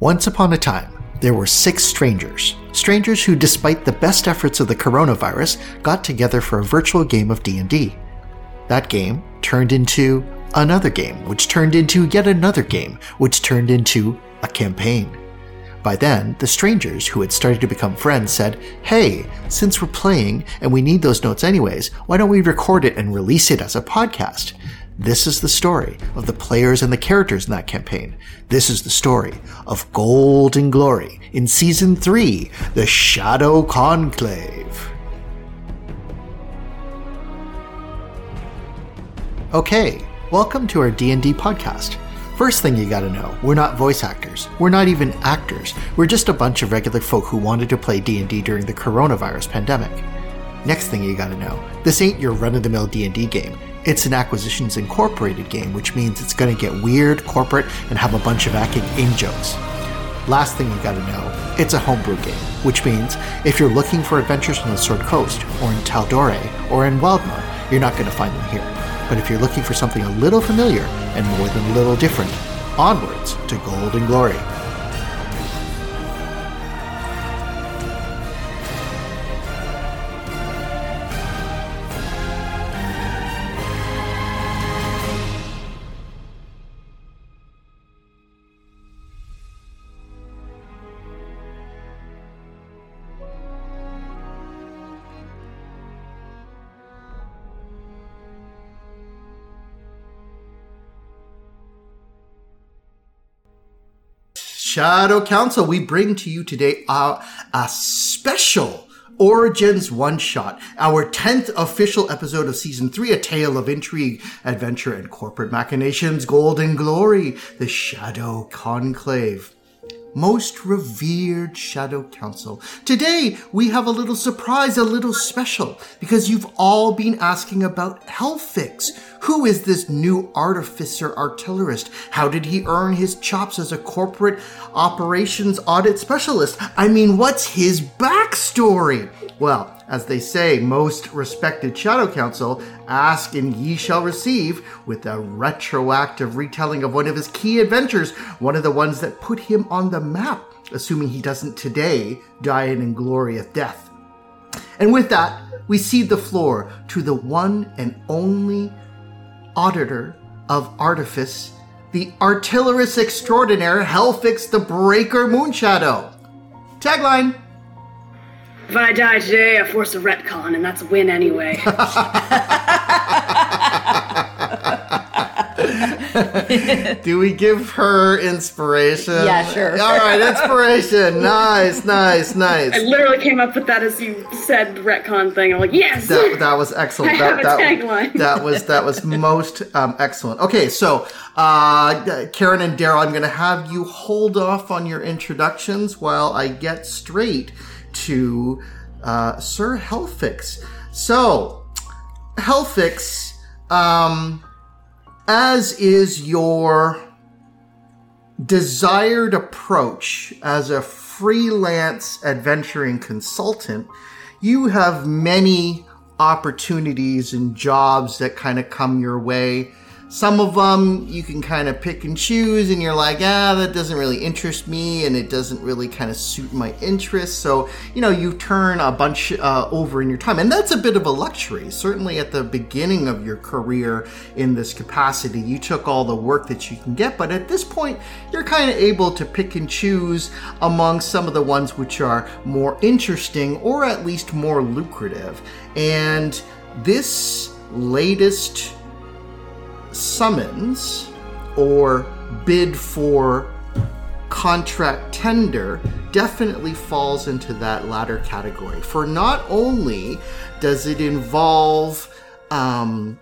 Once upon a time, there were six strangers. Strangers who, despite the best efforts of the coronavirus, got together for a virtual game of D&D. That game turned into another game, which turned into yet another game, which turned into a campaign. By then, the strangers who had started to become friends said, Hey, since we're playing and we need those notes anyways, why don't we record it and release it as a podcast? This is the story of the players and the characters in that campaign. This is the story of Gold and Glory in Season 3, The Shadow Conclave. Okay, welcome to our D&D podcast. First thing you gotta know, we're not voice actors. We're not even actors. We're just a bunch of regular folk who wanted to play D&D during the coronavirus pandemic. Next thing you gotta know, this ain't your run-of-the-mill D&D game. It's an Acquisitions Incorporated game, which means it's gonna get weird, corporate, and have a bunch of acting in jokes. Last thing you gotta know, it's a homebrew game, which means if you're looking for adventures on the Sword Coast, or in Tal'Dorei, or in Wildemount, you're not gonna find them here. But if you're looking for something a little familiar and more than a little different, onwards to gold and glory. Shadow Council, we bring to you today a, a special Origins one shot, our 10th official episode of season 3, a tale of intrigue, adventure, and corporate machinations, Gold and Glory, the Shadow Conclave. Most revered Shadow Council. Today, we have a little surprise, a little special, because you've all been asking about Helfix. Who is this new artificer artillerist? How did he earn his chops as a corporate operations audit specialist? I mean, what's his backstory? Well, as they say, most respected Shadow Council, ask and ye shall receive, with a retroactive retelling of one of his key adventures, one of the ones that put him on the map, assuming he doesn't today die an inglorious death. And with that, we cede the floor to the one and only auditor of artifice, the artillerist extraordinaire Helfix the Breaker Moonshadow. Tagline If I die today, I force a retcon, and that's a win anyway. Do we give her inspiration? Yeah, sure. All right, inspiration. nice, nice, nice. I literally came up with that as you said retcon thing. I'm like, yes! That, that was excellent. I that, have a that, tagline. that was that was most um, excellent. Okay, so uh, Karen and Daryl, I'm going to have you hold off on your introductions while I get straight to uh, Sir Helfix. So, Helfix, um, as is your desired approach as a freelance adventuring consultant, you have many opportunities and jobs that kind of come your way. Some of them you can kind of pick and choose, and you're like, ah, that doesn't really interest me, and it doesn't really kind of suit my interests. So, you know, you turn a bunch uh, over in your time, and that's a bit of a luxury. Certainly at the beginning of your career in this capacity, you took all the work that you can get, but at this point, you're kind of able to pick and choose among some of the ones which are more interesting or at least more lucrative. And this latest summons or bid for contract tender definitely falls into that latter category. For not only does it involve um,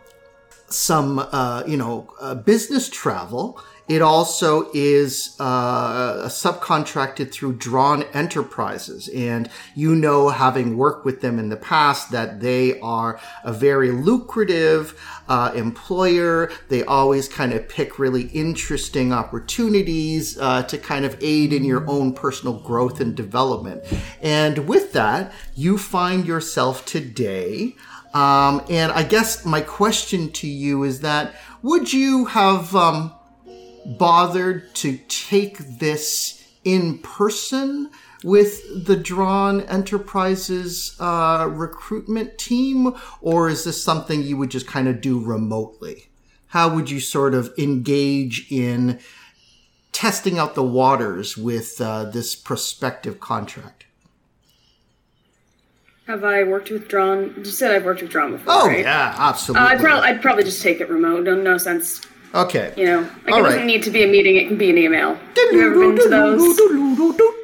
some, uh, you know, uh, business travel, it also is uh, subcontracted through Dran Enterprises. And you know, having worked with them in the past, that they are a very lucrative uh, employer. They always kind of pick really interesting opportunities uh, to kind of aid in your own personal growth and development. And with that, you find yourself today. Um, and I guess my question to you is that would you have um, bothered to take this in person with the Dran Enterprises uh, recruitment team, or is this something you would just kind of do remotely? How would you sort of engage in testing out the waters with uh, this prospective contract? Have I worked with Dran? You said I've worked with Dran before, Oh right? yeah, Uh, absolutely. I'd, prob- I'd probably just take it remote. No, no sense. Okay. You know, like All it right. doesn't need to be a meeting. It can be an email. You ever been to those?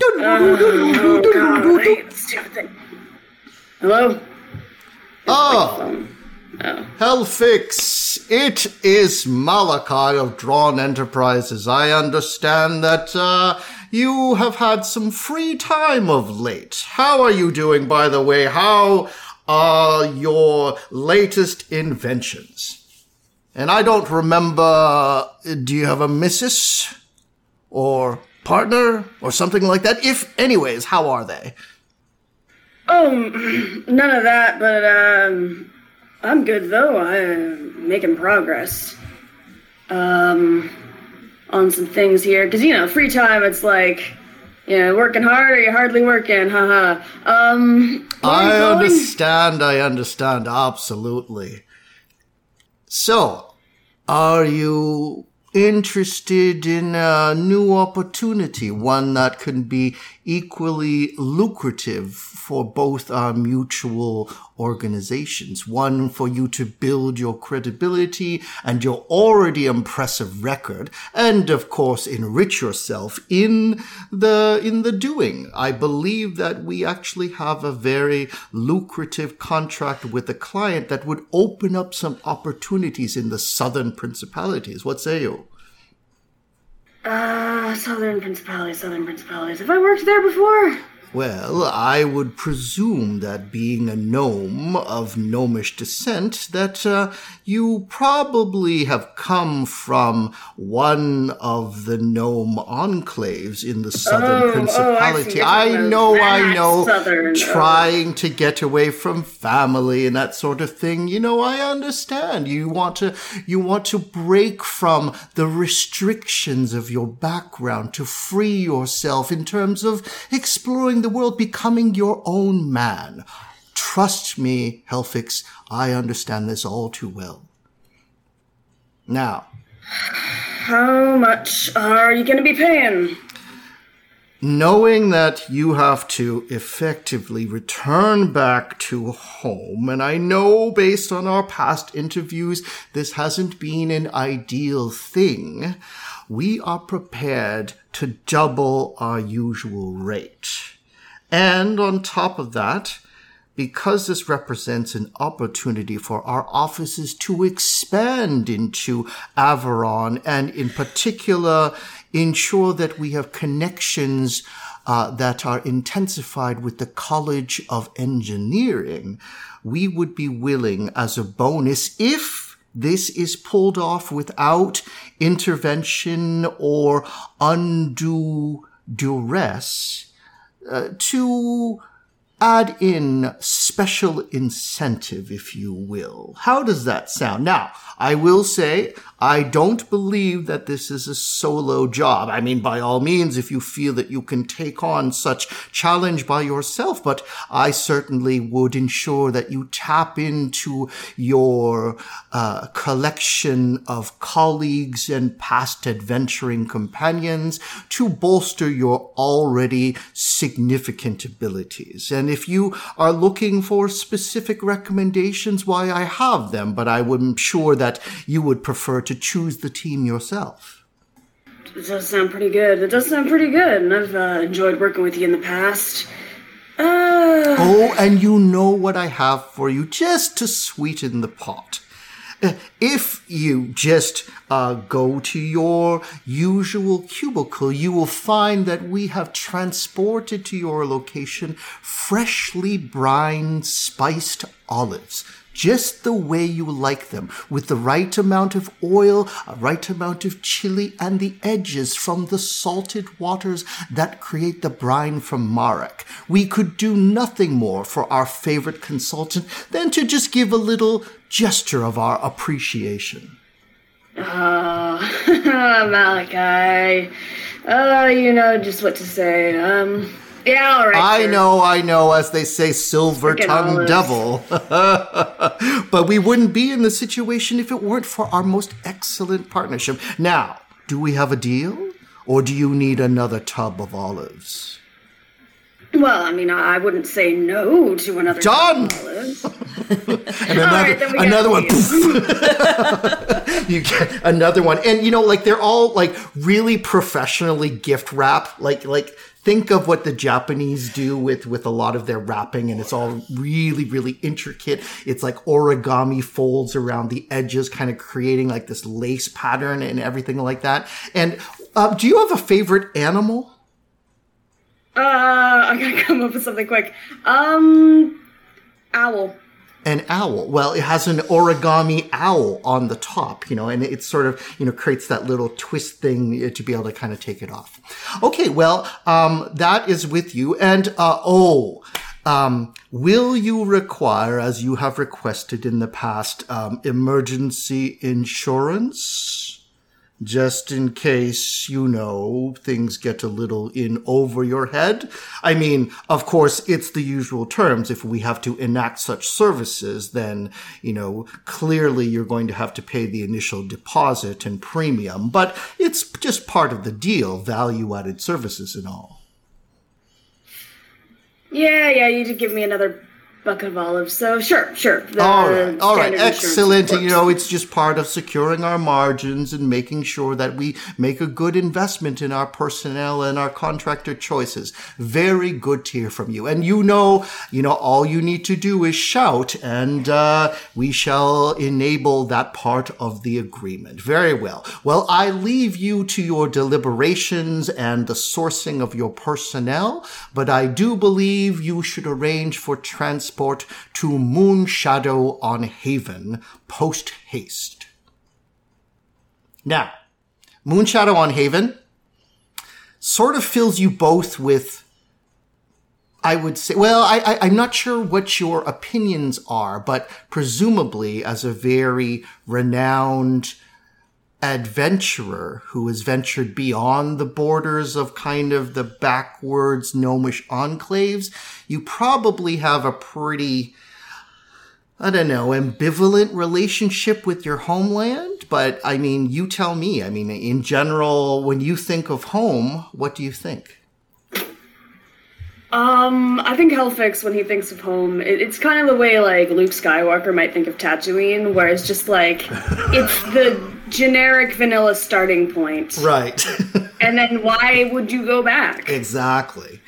Oh God, I stupid thing. Hello. Oh, Um, oh. Hellfix, it is Malachi of Dran Enterprises. I understand that uh, you have had some free time of late. How are you doing, by the way? How are your latest inventions? And I don't remember, do you have a missus? Or partner? Or something like that? If, anyways, how are they? Oh, none of that. But um, I'm good though. I'm making progress. Um, on some things here, because you know, free time. It's like, you know, working hard or you're hardly working. Haha. Um, where are you I going? understand, I understand, absolutely. So, are you interested in a new opportunity, one that can be equally lucrative for both our mutual organizations, one for you to build your credibility and your already impressive record, and of course enrich yourself in the in the doing. I believe that we actually have a very lucrative contract with a client that would open up some opportunities in the southern principalities. What say you? Uh, Southern Principalities, Southern Principalities. Have I worked there before? Well, I would presume that being a gnome of gnomish descent, that uh, you probably have come from one of the gnome enclaves in the southern Oh, oh, I principality. I know, I know. southern, oh. Trying to get away from family and that sort of thing. You know, I understand. You want to, you want to break from the restrictions of your background to free yourself in terms of exploring the world, becoming your own man. Trust me, Helfix, I understand this all too well. Now, How much are you going to be paying? knowing that you have to effectively return back to home, and I know based on our past interviews, this hasn't been an ideal thing, we are prepared to double our usual rate. And on top of that, because this represents an opportunity for our offices to expand into Averon and in particular ensure that we have connections uh, that are intensified with the College of Engineering, we would be willing as a bonus if this is pulled off without intervention or undue duress uh, to add in special incentive, if you will. How does that sound? Now, I will say, I don't believe that this is a solo job. I mean, by all means, if you feel that you can take on such challenge by yourself, but I certainly would ensure that you tap into your uh, collection of colleagues and past adventuring companions to bolster your already significant abilities. And if you are looking for specific recommendations, why I have them, but I am sure that you would prefer to choose the team yourself. It does sound pretty good. It does sound pretty good, and I've uh, enjoyed working with you in the past. Uh, Oh, and you know what I have for you just to sweeten the pot. If you just uh, go to your usual cubicle, you will find that we have transported to your location freshly brined spiced olives just the way you like them, with the right amount of oil, a right amount of chili, and the edges from the salted waters that create the brine from Marek. We could do nothing more for our favorite consultant than to just give a little gesture of our appreciation. Uh, Malachi. Uh, you know just what to say. Um, yeah, all right. I sir. know, I know, as they say, silver tongued devil. but we wouldn't be in this situation if it weren't for our most excellent partnership. Now, do we have a deal? Or do you need another tub of olives? Well, I mean, I wouldn't say no to another. Done! And another, right, then we got another one. you get another one. And you know, like they're all like really professionally gift wrap. Like like think of what the Japanese do with with a lot of their wrapping and it's all really really intricate. It's like origami folds around the edges kind of creating like this lace pattern and everything like that. And uh, do you have a favorite animal? Uh, I gotta come up with something quick. Um, owl. An owl. Well, it has an origami owl on the top, you know, and it sort of, you know, creates that little twist thing uh, to be able to kind of take it off. Okay, well, um, that is with you. And, uh, oh, um, will you require, as you have requested in the past, um, emergency insurance? Just in case, you know, things get a little in over your head. I mean, of course, it's the usual terms. If we have to enact such services, then, you know, clearly you're going to have to pay the initial deposit and premium, but it's just part of the deal, value added services and all. Yeah, yeah, you did give me another bucket of olives, so sure, sure. The All right, all right, excellent. You know, it's just part of securing our margins and making sure that we make a good investment in our personnel and our contractor choices. Very good to hear from you. And you know, you know, all you need to do is shout, and uh, we shall enable that part of the agreement. Very well. Well, I leave you to your deliberations and the sourcing of your personnel, but I do believe you should arrange for transport to Moon Shadow on Haven post haste. Now, Moon Shadow on Haven sort of fills you both with I would say, well, I, I'm not sure what your opinions are, but presumably as a very renowned adventurer who has ventured beyond the borders of kind of the backwards gnomish enclaves, you probably have a pretty, I don't know, ambivalent relationship with your homeland. But I mean, you tell me. I mean, in general, when you think of home, what do you think? Um, I think Hellfix, when he thinks of home, it, it's kind of the way like Luke Skywalker might think of Tatooine, where it's just like it's the generic vanilla starting point, Right. and then why would you go back? exactly.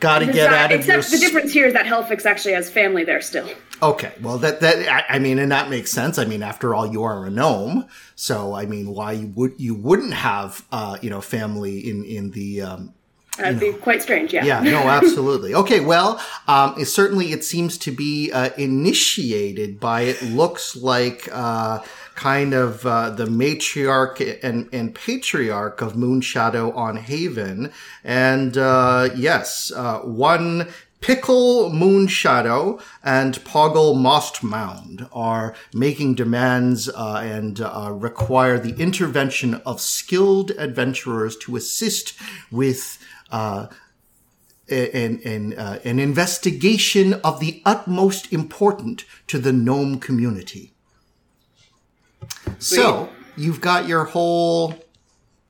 Got to get out of your. except the difference here is that Hellfix actually has family there still. Okay, well that that I, I mean, and that makes sense. I mean, after all, you are a gnome, so I mean, why you would you wouldn't have uh, you know family in in the um, That'd be quite strange, yeah. yeah, no, absolutely. Okay, well, um, it, certainly it seems to be uh, initiated by it looks like uh, kind of uh, the matriarch and, and patriarch of Moonshadow on Haven, and uh, yes, uh, one. Pickle Moonshadow and Poggle Moss Mound are making demands uh, and uh, require the intervention of skilled adventurers to assist with uh, an, an, uh, an investigation of the utmost important to the gnome community. So you've got your whole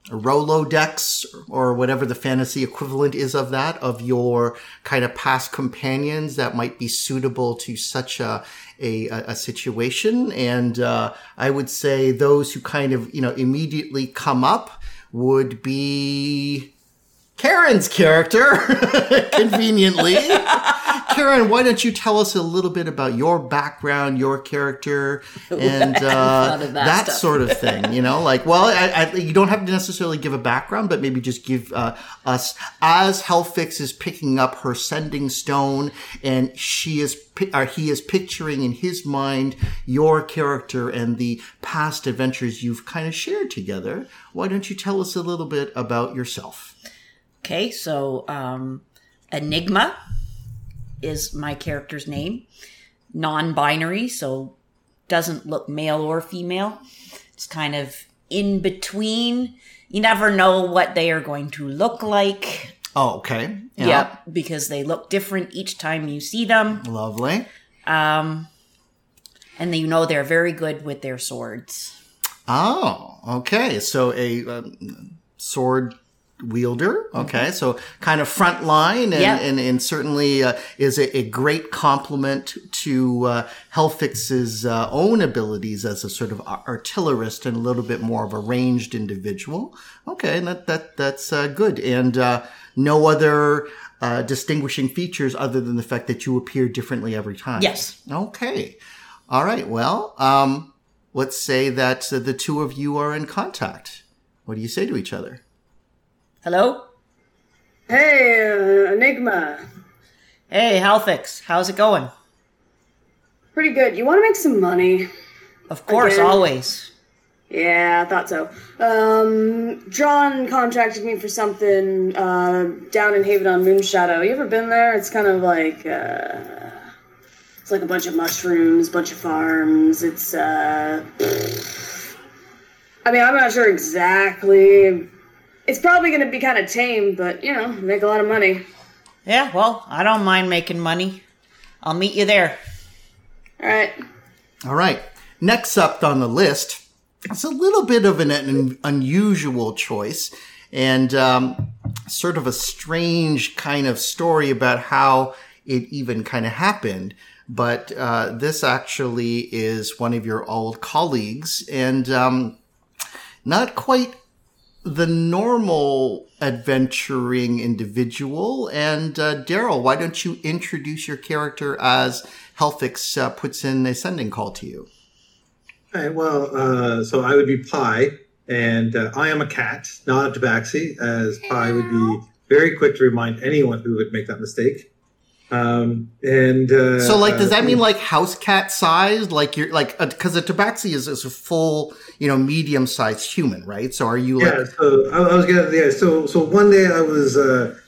Rolodex or whatever the fantasy equivalent is of that of your kind of past companions that might be suitable to such a a, a situation. And uh, I would say those who kind of you know immediately come up would be Karen's character, conveniently. Karen, why don't you tell us a little bit about your background, your character, and uh, that that, sort of thing? You know, like, well, I, I, you don't have to necessarily give a background, but maybe just give uh, us, as Hellfix is picking up her sending stone, and she is, or he is picturing in his mind your character and the past adventures you've kind of shared together. Why don't you tell us a little bit about yourself? Okay, so um, Enigma is my character's name. Non binary, so doesn't look male or female. It's kind of in between. You never know what they are going to look like. Oh, okay. Yep, because they look different each time you see them. Lovely. Um, and you know they're very good with their swords. Oh, okay. So a um, sword wielder. Okay. So kind of front line and, Yeah. and, and certainly uh, is a, a great compliment to uh, Helfix's uh, own abilities as a sort of ar- artillerist and a little bit more of a ranged individual. Okay. And that, that, that's uh, good. And uh, no other uh, distinguishing features other than the fact that you appear differently every time. Yes. Okay. All right. Well, um, let's say that uh, the two of you are in contact. What do you say to each other? Hello? Hey, uh, Enigma. Hey, Helfix, how's it going? Pretty good. You want to make some money? Of course, Again. always. Yeah, I thought so. Um, John contracted me for something uh, down in Haven on Moonshadow. You ever been there? It's kind of like uh, it's like a bunch of mushrooms, bunch of farms. It's uh, I mean, I'm not sure exactly. It's probably going to be kind of tame, but you know, make a lot of money. Yeah, well, I don't mind making money. I'll meet you there. All right. All right. Next up on the list, it's a little bit of an, un- unusual choice and um, sort of a strange kind of story about how it even kind of happened. But uh, this actually is one of your old colleagues and um, not quite the normal adventuring individual. And uh, Daryl, why don't you introduce your character as Helfix uh, puts in a sending call to you? All right, well, uh, so I would be Pi, and uh, I am a cat, not a tabaxi, as Pi would be very quick to remind anyone who would make that mistake. Um, and uh, So, like, does that uh, mean like house cat sized? Like, you're like, because a tabaxi is, is a full, you know, medium sized human, right? So, are you like, Yeah, so I, I was gonna yeah. So so one day I was uh,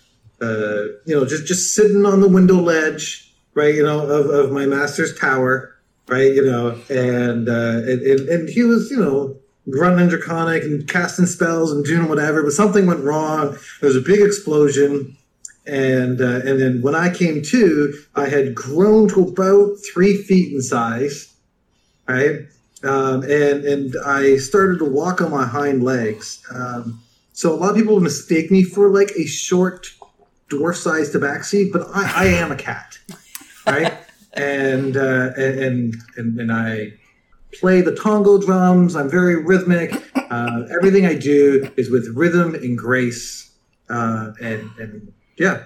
uh, you know just just sitting on the window ledge, right? You know of, of my master's tower, right? You know, and uh, and, and and he was you know running draconic and casting spells and doing whatever, but something went wrong. There was a big explosion. And uh, and then when I came to, I had grown to about three feet in size, right? Um, and and I started to walk on my hind legs. Um, so a lot of people mistake me for like a short dwarf-sized tabaxi, but I, I am a cat, right? and, uh, and and and I play the tongue drums. I'm very rhythmic. Uh, everything I do is with rhythm and grace, uh, and and yeah,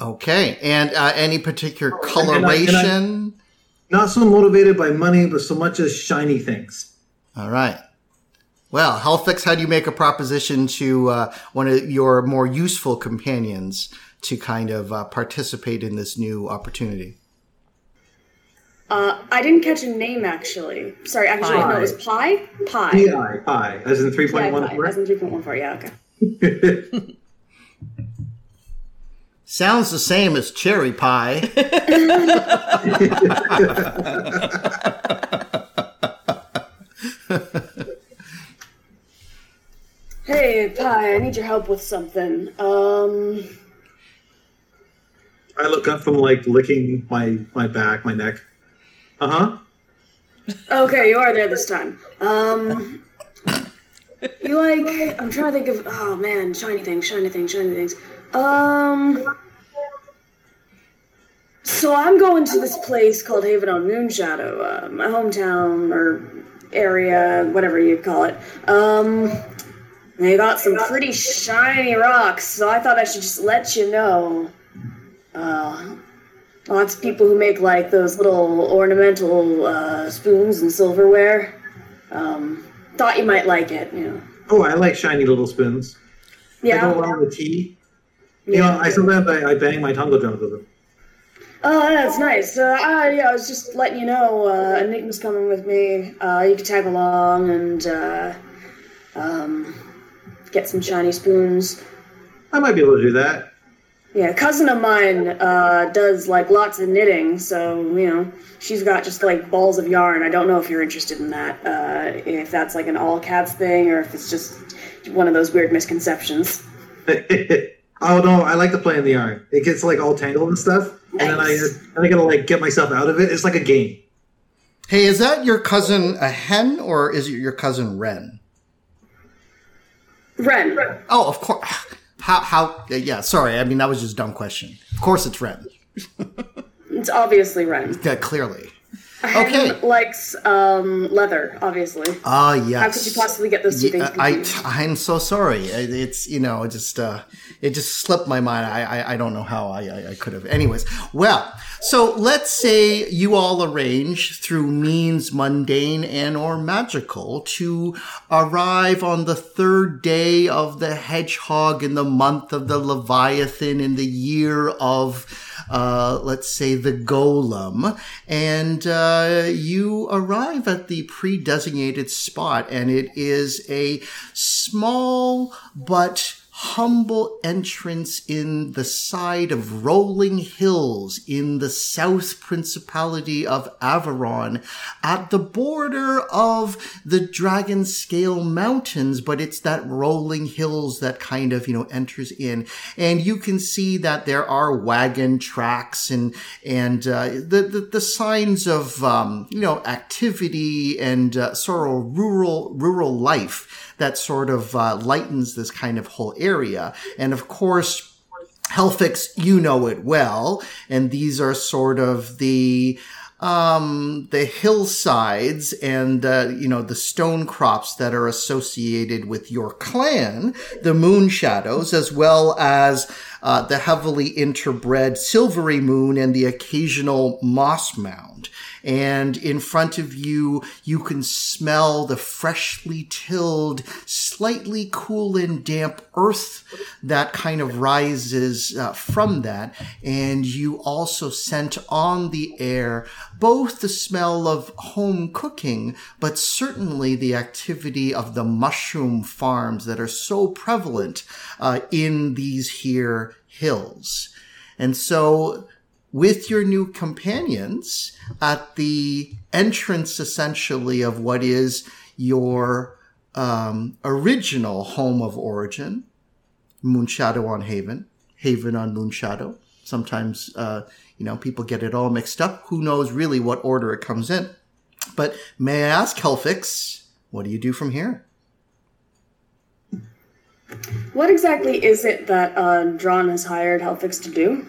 okay. And uh, any particular and I- and I- coloration? not so motivated by money, but so much as shiny things. All right. Well, Helfix, how do you make a proposition to uh, one of your more useful companions to kind of uh, participate in this new opportunity? Uh, I didn't catch a name actually. Sorry, actually, Pi. no, it was Pi. Pi. Pi, pi, as in three Yeah, point one Pi. four. As in three point one four. Yeah. Okay. Sounds the same as cherry pie. Hey, Pie, I need your help with something. Um, I look up from like licking my my back, my neck. Uh huh. okay, you are there this time. Um, you like? I'm trying to think of. Oh man, shiny things, shiny things, shiny things. Um, so I'm going to this place called Haven on Moonshadow, uh, my hometown or area, whatever you call it. Um, They got some pretty shiny rocks, so I thought I should just let you know. Uh, lots of people who make like those little ornamental uh, spoons and silverware. Um, thought you might like it, you know. Oh, I like shiny little spoons. They Yeah. go well with tea. You know, I sometimes I, I bang my tongue drums with them. Oh, that's nice. Uh, I, yeah, I was just letting you know. Uh, Enigma's coming with me. Uh, you can tag along and uh, um, get some shiny spoons. I might be able to do that. Yeah, a cousin of mine uh, does like lots of knitting, so you know she's got just like balls of yarn. I don't know if you're interested in that. Uh, if that's like an all cats thing, or if it's just one of those weird misconceptions. oh no, I like to play in the yarn. It gets like all tangled and stuff, and then I then I gotta like get myself out of it. It's like a game. Hey, is that your cousin a hen or is it your cousin Ren? Ren, Oh, of course. How, how, yeah, sorry. I mean, that was just a dumb question. Of course it's Ren. it's obviously Ren. Yeah, clearly. Okay. Likes um, leather, obviously. Ah, yes. How could you possibly get those two things Yeah, I, confused? I'm so sorry. It's, you know, just, uh, it just slipped my mind. I, I, I don't know how I, I, I could have. Anyways, well, so let's say you all arrange through means mundane and or magical to arrive on the third day of the hedgehog in the month of the Leviathan in the year of, uh, let's say the golem, and uh, you arrive at the pre-designated spot, and it is a small but humble entrance in the side of rolling hills in the south principality of Averon at the border of the dragon scale mountains but it's that rolling hills that kind of you know enters in and you can see that there are wagon tracks and and uh, the, the the signs of um, you know activity and uh, sort of rural rural life that sort of uh, lightens this kind of whole area. And of course, Helfix, you know it well, and these are sort of the um the hillsides and uh, you know the stone crops that are associated with your clan the moon shadows as well as uh, the heavily interbred silvery moon and the occasional moss mound. And in front of you you can smell the freshly tilled slightly cool and damp earth that kind of rises uh, from that. And you also scent on the air both the smell of home cooking but certainly the activity of the mushroom farms that are so prevalent uh, in these here hills and so with your new companions at the entrance essentially of what is your um, original home of origin, Moonshadow on Haven, Haven on Moonshadow. Sometimes, uh, you know, people get it all mixed up. Who knows really what order it comes in? But may I ask, Helfix, what do you do from here? What exactly is it that uh, Dran has hired Helfix to do?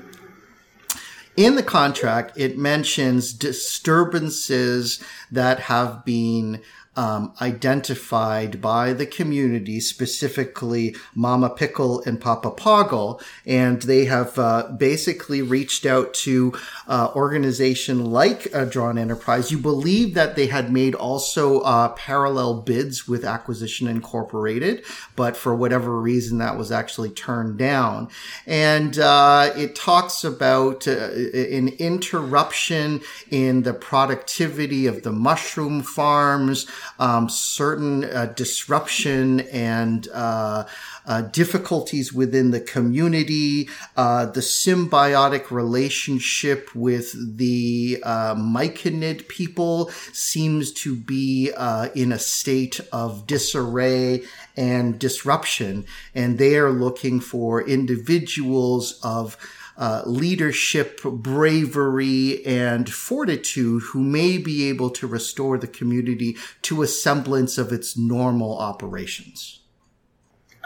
in the contract, it mentions disturbances that have been um, identified by the community, specifically Mama Pickle and Papa Poggle, and they have uh, basically reached out to uh, organization like uh, Dran Enterprise. You believe that they had made also uh, parallel bids with Acquisition Incorporated, but for whatever reason, that was actually turned down. And uh, it talks about uh, an interruption in the productivity of the mushroom farms, um, certain uh, disruption and uh, uh, difficulties within the community, uh, the symbiotic relationship with the uh, Myconid people seems to be uh, in a state of disarray and disruption, and they are looking for individuals of uh, leadership, bravery, and fortitude who may be able to restore the community to a semblance of its normal operations.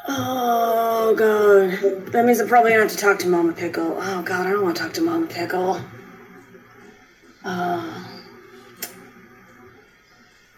Oh god, that means I'm probably gonna have to talk to Mama Pickle. Oh god, I don't want to talk to Mama Pickle.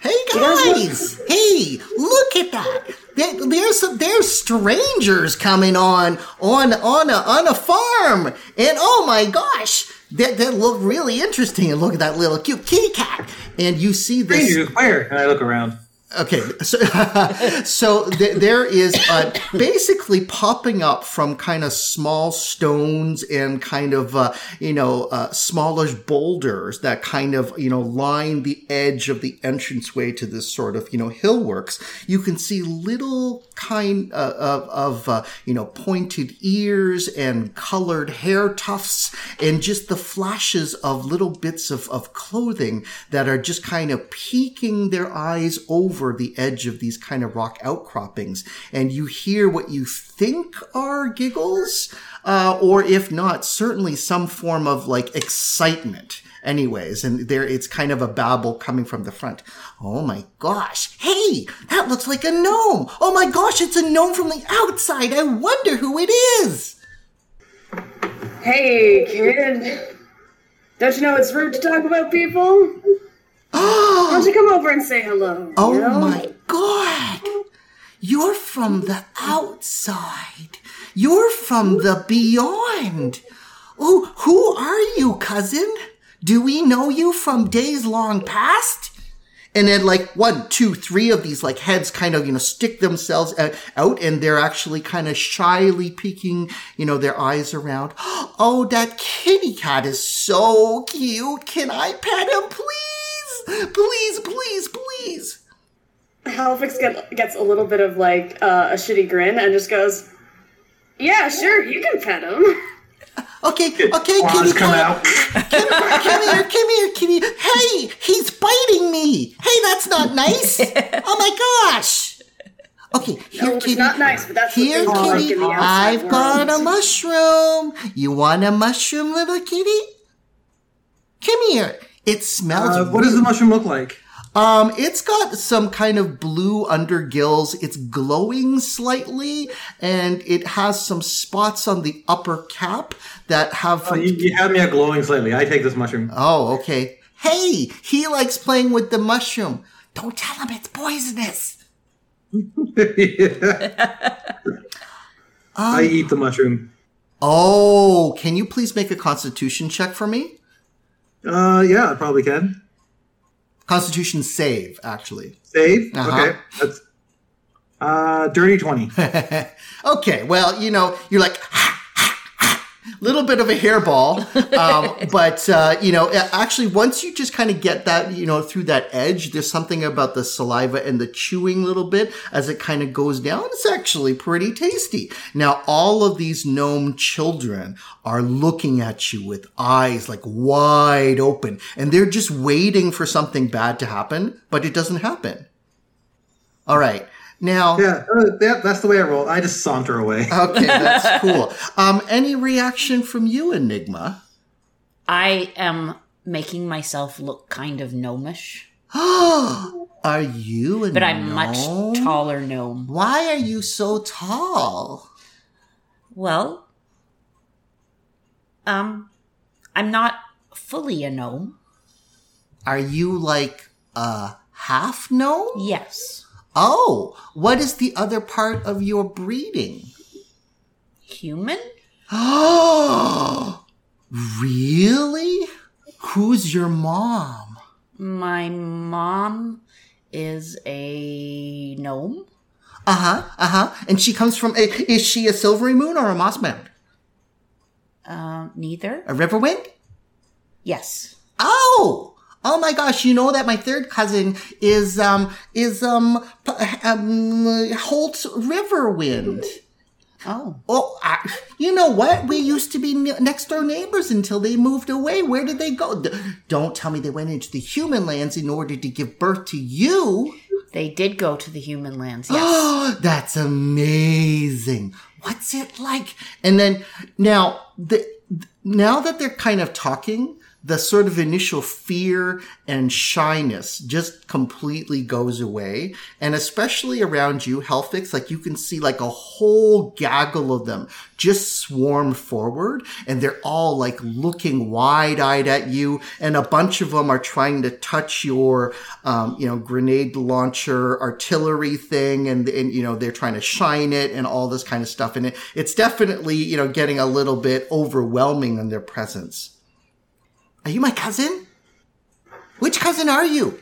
Hey Guys, hey, look at that. There's some, there's strangers coming on on on a on a farm, and oh my gosh, that that look really interesting. And look at that little cute kitty cat, and you see this. Where? And I look around. Okay, so, so th- there is uh, basically popping up from kind of small stones and kind of uh, you know uh, smallish boulders that kind of you know line the edge of the entranceway to this sort of you know hillworks. You can see little kind uh, of, of uh, you know pointed ears and colored hair tufts and just the flashes of little bits of, of clothing that are just kind of peeking their eyes over the edge of these kind of rock outcroppings. And you hear what you think are giggles, uh, or if not, certainly some form of like excitement anyways and there it's kind of a babble coming from the front oh my gosh hey that looks like a gnome oh my gosh it's a gnome from the outside i wonder who it is Hey, kid. Don't you know it's rude to talk about people? Why don't you come over and say hello? oh you know? my god you're from the outside you're from the beyond oh who are you cousin do we know you from days long past and then like one, two, three of these like heads kind of, you know, stick themselves out and they're actually kind of shyly peeking, you know, their eyes around. Oh, that kitty cat is so cute. Can I pet him, please? Please, please, please. Helfix get, gets a little bit of like uh, a shitty grin and just goes, "Yeah, sure, you can pet him." Okay, okay, Claws kitty come cat. out. Come, come here, come here, kitty. Hey, he's biting me. Hey, that's not nice. Oh my gosh. Okay, here, No, kitty. not nice, but that's Here, they like kitty. in I've got a mushroom. You want a mushroom, little kitty? Come here. It smells. Uh, what does the mushroom look like? Um, it's got some kind of blue undergills. It's glowing slightly, and it has some spots on the upper cap that have. Oh, you, you had me at glowing slightly. I take this mushroom. Oh, okay. Hey, he likes playing with the mushroom. Don't tell him it's poisonous. I eat the mushroom. Oh, can you please make a constitution check for me? Uh, yeah, I probably can. Constitution save, actually. Save. Uh-huh. Okay, that's uh, dirty twenty. Okay, well, you know, you're like, little bit of a hairball, um, but uh, you know, actually, once you just kind of get that, you know, through that edge, there's something about the saliva and the chewing little bit as it kind of goes down. It's actually pretty tasty. Now, all of these gnome children are looking at you with eyes like wide open, and they're just waiting for something bad to happen, but it doesn't happen. All right. Now, yeah, uh, that, that's the way I roll. I just saunter away. Okay, that's cool. Um, any reaction from you, Enigma? I am making myself look kind of gnomish, are you a but I'm much taller gnome. Why are you so tall? Well, um, I'm not fully a gnome. Are you like a half gnome? Yes, Oh, what is the other part of your breeding? human. Oh, really? Who's your mom? My mom is a gnome. Uh huh, uh huh. And she comes from, a, is she a silvery moon or a moss mound? Uh, neither. A river wind? Yes. Oh, oh my gosh! You know that my third cousin is um is um um Holt Riverwind. Oh, Oh, I, you know what? We used to be next door neighbors until they moved away. Where did they go? Don't tell me they went into the human lands in order to give birth to you. they did go to the human lands. Yes. Oh, that's amazing. What's it like? And then now the now that they're kind of talking, the sort of initial fear and shyness just completely goes away. And especially around you, Helfix, like you can see like a whole gaggle of them just swarm forward and they're all like looking wide eyed at you. And a bunch of them are trying to touch your, um, you know, grenade launcher artillery thing. And, and, you know, they're trying to shine it and all this kind of stuff. And it, it's definitely, you know, getting a little bit overwhelming in their presence. Are you my cousin? Which cousin are you?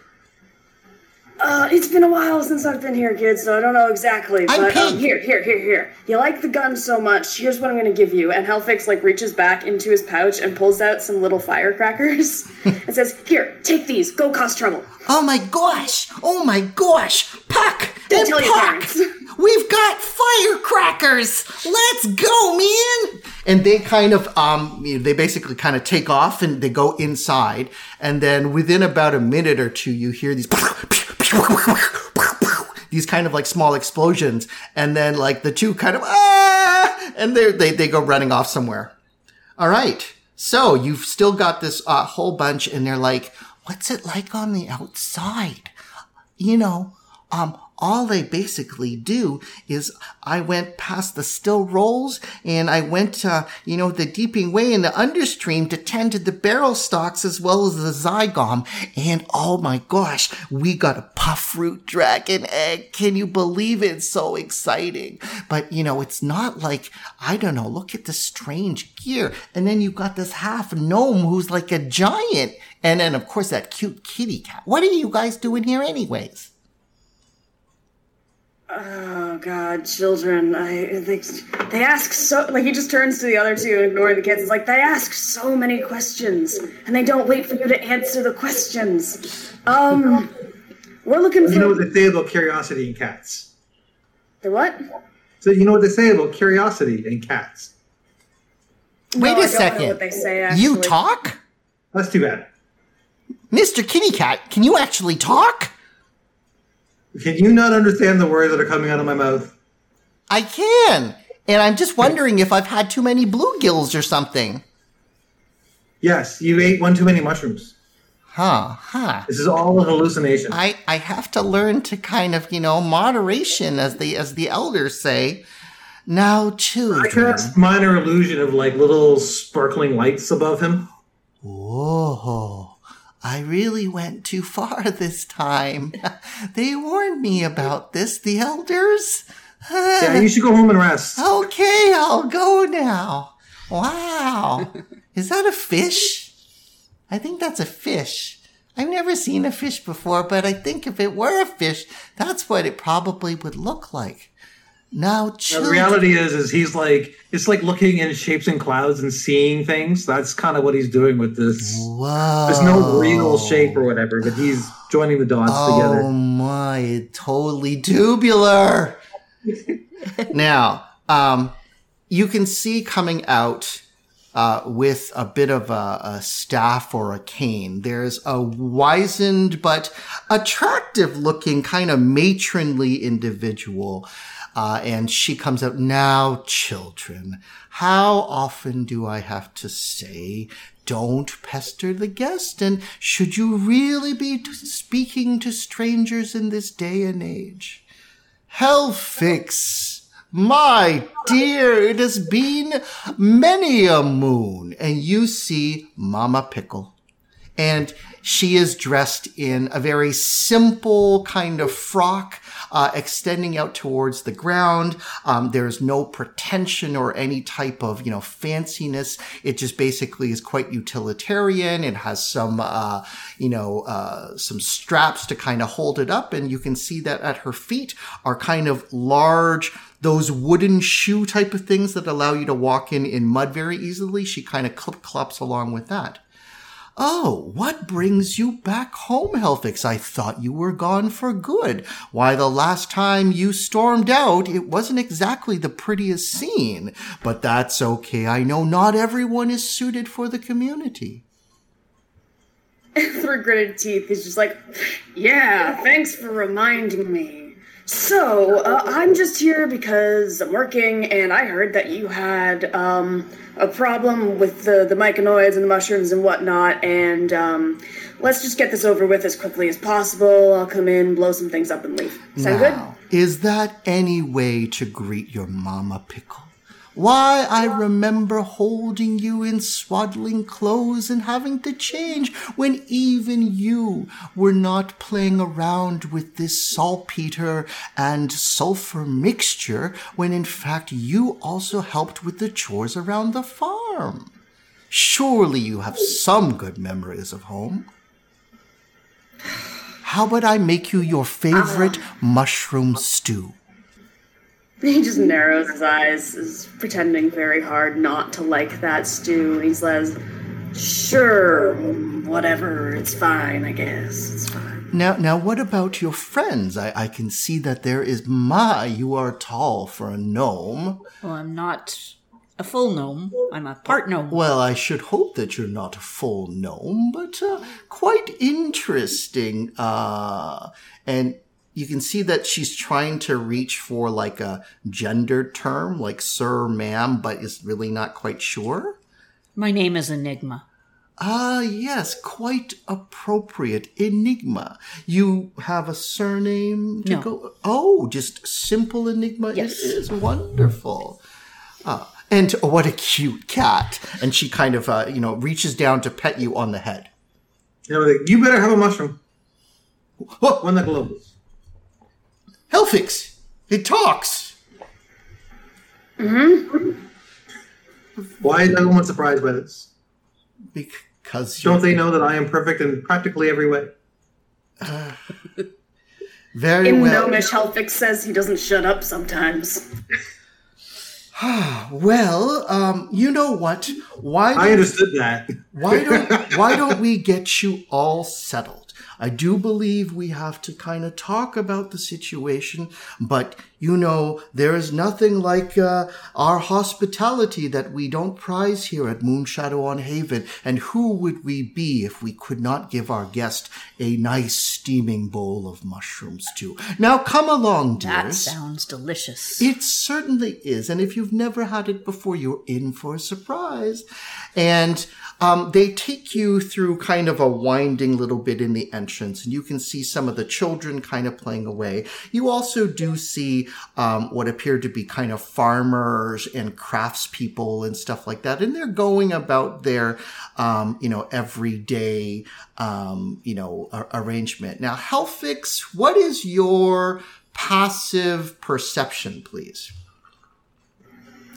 Uh, it's been a while since I've been here, kid, so I don't know exactly. I'm But um, here, here, here, here. You like the gun so much. Here's what I'm gonna give you. And Hellfix like reaches back into his pouch and pulls out some little firecrackers and says, "Here, take these. Go cause trouble." Oh my gosh! Oh my gosh! Puck! Don't and tell your parents. We've got firecrackers! Let's go, man! And they kind of, um, they basically kind of take off and they go inside. And then within about a minute or two, you hear these these kind of like small explosions. And then like the two kind of, ah! And they they, they go running off somewhere. All right. So you've still got this uh, whole bunch, and they're like, "What's it like on the outside?" You know, um, all they basically do is I went past the still rolls, and I went, uh, you know, the deeping way in the understream to tend to the barrel stocks as well as the zygom, and oh my gosh, we got a puff root dragon egg. Can you believe it? It's so exciting. But you know, it's not like, I don't know, look at the strange gear. And then you've got this half gnome who's like a giant. And then of course that cute kitty cat. What are you guys doing here anyways? Oh God, children! I they they ask so like he just turns to the other two and ignoring the kids. It's like they ask so many questions and they don't wait for you to answer the questions. Um, we're looking for You know what they say about curiosity in cats. the what? So you know what they say about curiosity in cats. Wait No, I a don't know second. what they say, you actually. talk? That's too bad. Mr. Kitty Cat, can you actually talk? Can you not understand the words that are coming out of my mouth? I can. And I'm just wondering if I've had too many bluegills or something. Yes, you ate one too many mushrooms. Huh, huh. This is all a hallucination. I, I have to learn to kind of, you know, moderation as the as the elders say. Now too. I cast minor illusion of like little sparkling lights above him. Whoa. I really went too far this time. they warned me about this, the elders. Yeah, you should go home and rest. Okay, I'll go now. Wow. Is that a fish? I think that's a fish. I've never seen a fish before, but I think if it were a fish, that's what it probably would look like. Now, The reality is, is he's like it's like looking in shapes and clouds and seeing things. That's kind of what he's doing with this. Whoa. There's no real shape or whatever, but he's joining the dots Oh together. Oh my, totally tubular. now, um, you can see coming out uh, with a bit of a, a staff or a cane. There's a wizened but attractive looking kind of matronly individual. Uh, and she comes out, now children, how often do I have to say, don't pester the guest? And should you really be t- speaking to strangers in this day and age? Helfix, my dear, it has been many a moon. And you see Mama Pickle. And she is dressed in a very simple kind of frock, uh, extending out towards the ground. Um, there's no pretension or any type of, you know, fanciness. It just basically is quite utilitarian. It has some, uh, you know, uh, some straps to kind of hold it up. And you can see that at her feet are kind of large, those wooden shoe type of things that allow you to walk in in mud very easily. She kind of clip clops along with that. Oh, what brings you back home, Helfix? I thought you were gone for good. Why, the last time you stormed out, it wasn't exactly the prettiest scene. But that's okay. I know not everyone is suited for the community. Through gritted teeth, he's just like, "Yeah, thanks for reminding me. So, uh, I'm just here because I'm working, and I heard that you had um, a problem with the, the myconids and the mushrooms and whatnot, and um, let's just get this over with as quickly as possible. I'll come in, blow some things up, and leave. Sound Now, is that any way to greet your mama pickle? Why, I remember holding you in swaddling clothes and having to change when even you were not playing around with this saltpeter and sulfur mixture when in fact you also helped with the chores around the farm. Surely you have some good memories of home. How about I make you your favorite mushroom stew? He just narrows his eyes, is pretending very hard not to like that stew. He says, Sure, whatever, it's fine, I guess. It's fine. Now, now, what about your friends? I, I can see that there is. My, you are tall for a gnome. Well, I'm not a full gnome. I'm a part gnome. Well, I should hope that you're not a full gnome, but uh, quite interesting. Uh, and you can see that she's trying to reach for like a gender term, like sir, ma'am, but is really not quite sure. My name is Enigma. Ah, yes, quite appropriate. Enigma. You have a surname to No. go? Oh, just simple Enigma. Yes. It is wonderful. Ah, and what a cute cat. And she kind of, uh, you know, reaches down to pet you on the head. You you better have a mushroom. What? One that glows. Helfix! It talks! Mm. Why is everyone surprised by this? Because Don't they know that I am perfect in practically every way? very In well. Gnomish, Helfix says he doesn't shut up sometimes. Well, um, you know what? Why I understood that. why don't why don't we get you all settled? I do believe we have to kind of talk about the situation, but you know, there is nothing like uh, our hospitality that we don't prize here at Moonshadow on Haven. And who would we be if we could not give our guest a nice steaming bowl of mushroom stew? Now come along, dear. That sounds delicious. It certainly is. And if you've never had it before, you're in for a surprise. And um, they take you through kind of a winding little bit in the entrance, and you can see some of the children kind of playing away. You also do see um, what appear to be kind of farmers and craftspeople and stuff like that. And they're going about their, um, you know, everyday, um, you know, a- arrangement. Now, Helfix, what is your passive perception, please?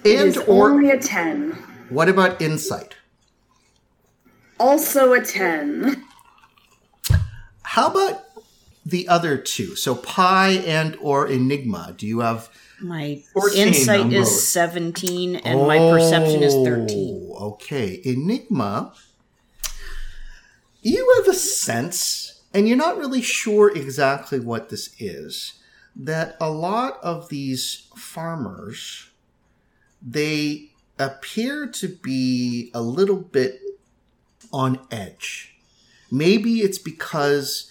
It And is or only a 10. what about insight? Also a 10. How about the other two? So Pi and or Enigma. Do you have My 14 insight is 17 and my perception is 13. Oh, Okay. Enigma. You have a sense, and you're not really sure exactly what this is, that a lot of these farmers, they appear to be a little bit on edge. Maybe it's because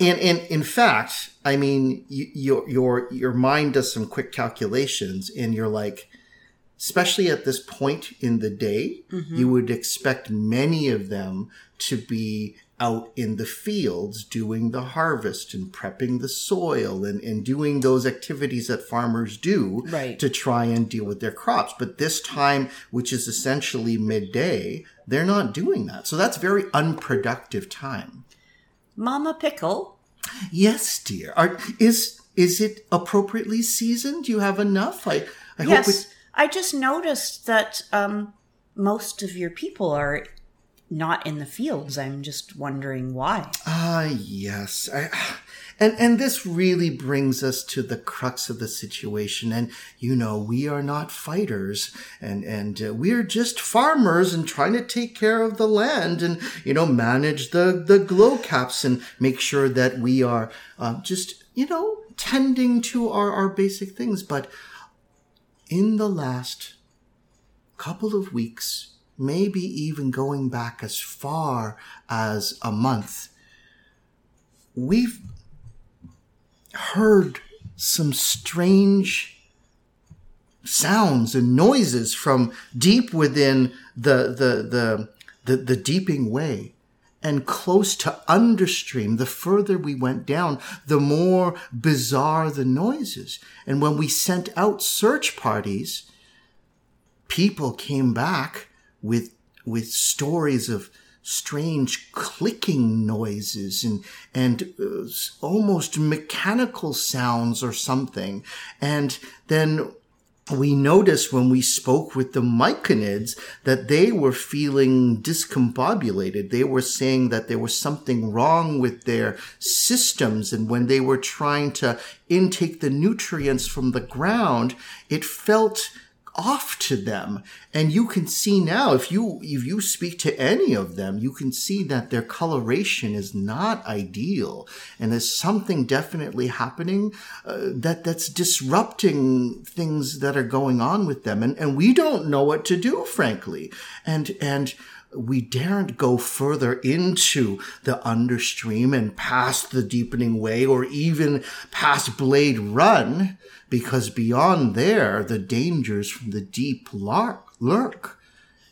and, and in fact, I mean, you, your your your mind does some quick calculations, and you're like, especially at this point in the day, mm-hmm. you would expect many of them to be out in the fields doing the harvest and prepping the soil and, and doing those activities that farmers do Right. to try and deal with their crops. But this time, which is essentially midday, they're not doing that. So that's very unproductive time. Mama Pickle, Yes, dear. Are, is is it appropriately seasoned? Do you have enough? I I hope yes. I just noticed that um, most of your people are not in the fields. I'm just wondering why. Ah, yes. I, and and this really brings us to the crux of the situation. And you know, we are not fighters, and and uh, we're just farmers and trying to take care of the land, and you know, manage the the glow caps and make sure that we are uh, just you know tending to our our basic things. But in the last couple of weeks, maybe even going back as far as a month, we've heard some strange sounds and noises from deep within the the the the, the deeping way. And close to understream the further we went down the more bizarre the noises. And when we sent out search parties people came back with with stories of strange clicking noises and and uh, almost mechanical sounds or something and then we noticed when we spoke with the myconids that they were feeling discombobulated. They were saying that there was something wrong with their systems. And when they were trying to intake the nutrients from the ground, it felt off to them. And you can see now, if you, if you speak to any of them, you can see that their coloration is not ideal. And there's something definitely happening uh, that, that's disrupting things that are going on with them. And, and we don't know what to do, frankly. And, and, we daren't go further into the understream and past the deepening way or even past Blade Run because beyond there, the dangers from the deep lurk.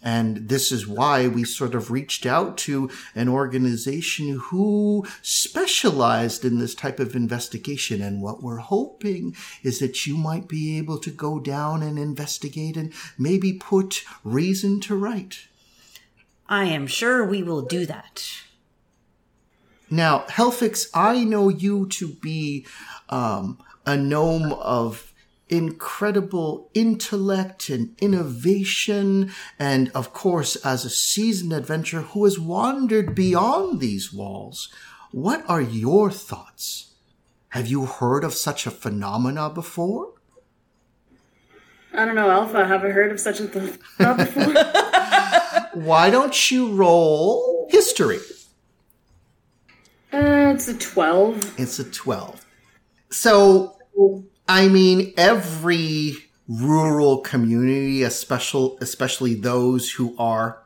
And this is why we sort of reached out to an organization who specialized in this type of investigation. And what we're hoping is that you might be able to go down and investigate and maybe put reason to right. I am sure we will do that. Now, Helfix, I know you to be um, a gnome of incredible intellect and innovation, and of course, as a seasoned adventurer who has wandered beyond these walls. What are your thoughts? Have you heard of such a phenomena before? I don't know, Alpha. Have I heard of such a thing before? Why don't you roll history? Uh, it's a 12. It's a 12. So, I mean, every rural community, especially, especially those who are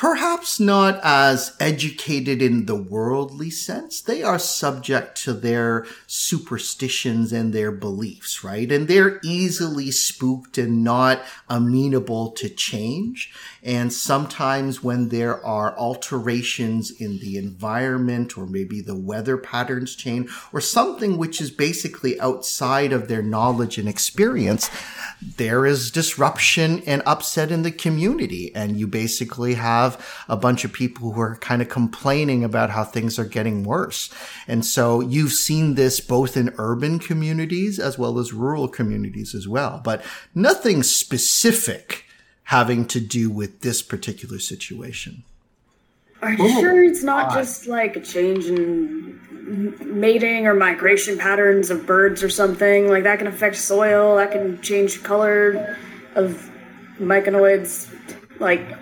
perhaps not as educated in the worldly sense. They are subject to their superstitions and their beliefs, right? And they're easily spooked and not amenable to change. And sometimes when there are alterations in the environment or maybe the weather patterns change or something which is basically outside of their knowledge and experience, there is disruption and upset in the community. And you basically have a bunch of people who are kind of complaining about how things are getting worse. And so you've seen this both in urban communities as well as rural communities as well, but nothing specific having to do with this particular situation. Are you oh, sure it's not God. just like a change in mating or migration patterns of birds or something? Like that can affect soil, that can change color of myconids. Like,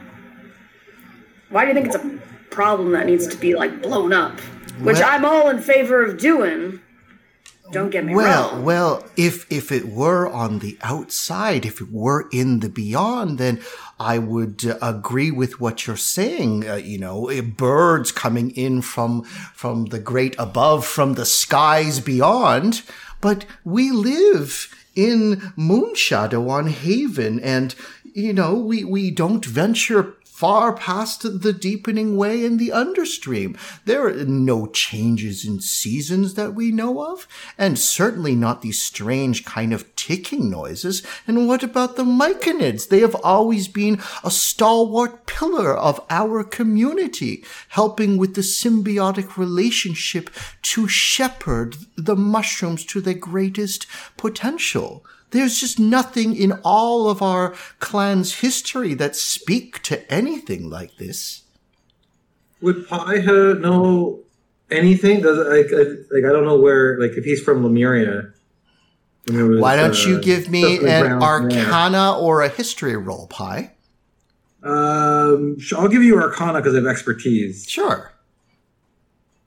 why do you think it's a problem that needs to be like blown up? Which I'm all in favor of doing. Don't get me well, wrong. Well, if if it were on the outside, if it were in the beyond, then I would uh, agree with what you're saying. Uh, you know, eh, birds coming in from from the great above, from the skies beyond. But we live in Moonshadow on Haven, and you know, we we don't venture far past the deepening way in the understream. There are no changes in seasons that we know of, and certainly not these strange kind of ticking noises. And what about the myconids? They have always been a stalwart pillar of our community, helping with the symbiotic relationship to shepherd the mushrooms to their greatest potential. There's just nothing in all of our clan's history that speak to anything like this. Would Paiha know anything? Does like, like I don't know where like if he's from Lemuria. Was, Why don't uh, you give me an Arcana there. or a history roll, Pi? Um, I'll give you Arcana because I have expertise. Sure.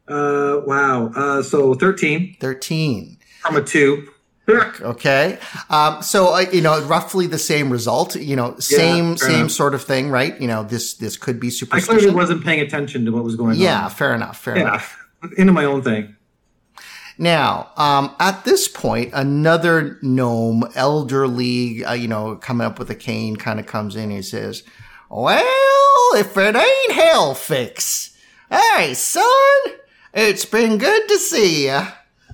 Uh, wow. Uh, so thirteen. Thirteen. From a two. Okay. Um, so, uh, you know, roughly the same result, you know, same, yeah, same enough. sort of thing, right? You know, this, this could be superstition. I clearly wasn't paying attention to what was going yeah, on. Yeah, fair enough. Fair yeah. enough. Into my own thing. Now, um, at this point, another gnome, elderly, uh, you know, coming up with a cane, kind of comes in and he says, Well, if it ain't Helfix. Hey, son, it's been good to see you.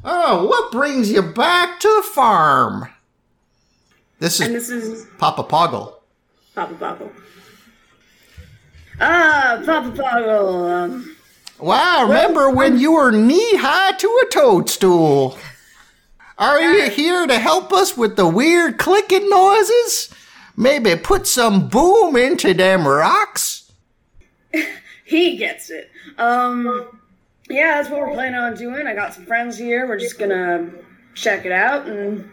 Oh, what brings you back to the farm? This And is this is Papa Poggle. Papa Poggle. Ah, Papa Poggle. Um, Wow, remember when you were knee high to a toadstool? Are you here to help us with the weird clicking noises? Maybe put some boom into them rocks? he gets it. Um, yeah, that's what we're planning on doing. I got some friends here. We're just gonna check it out and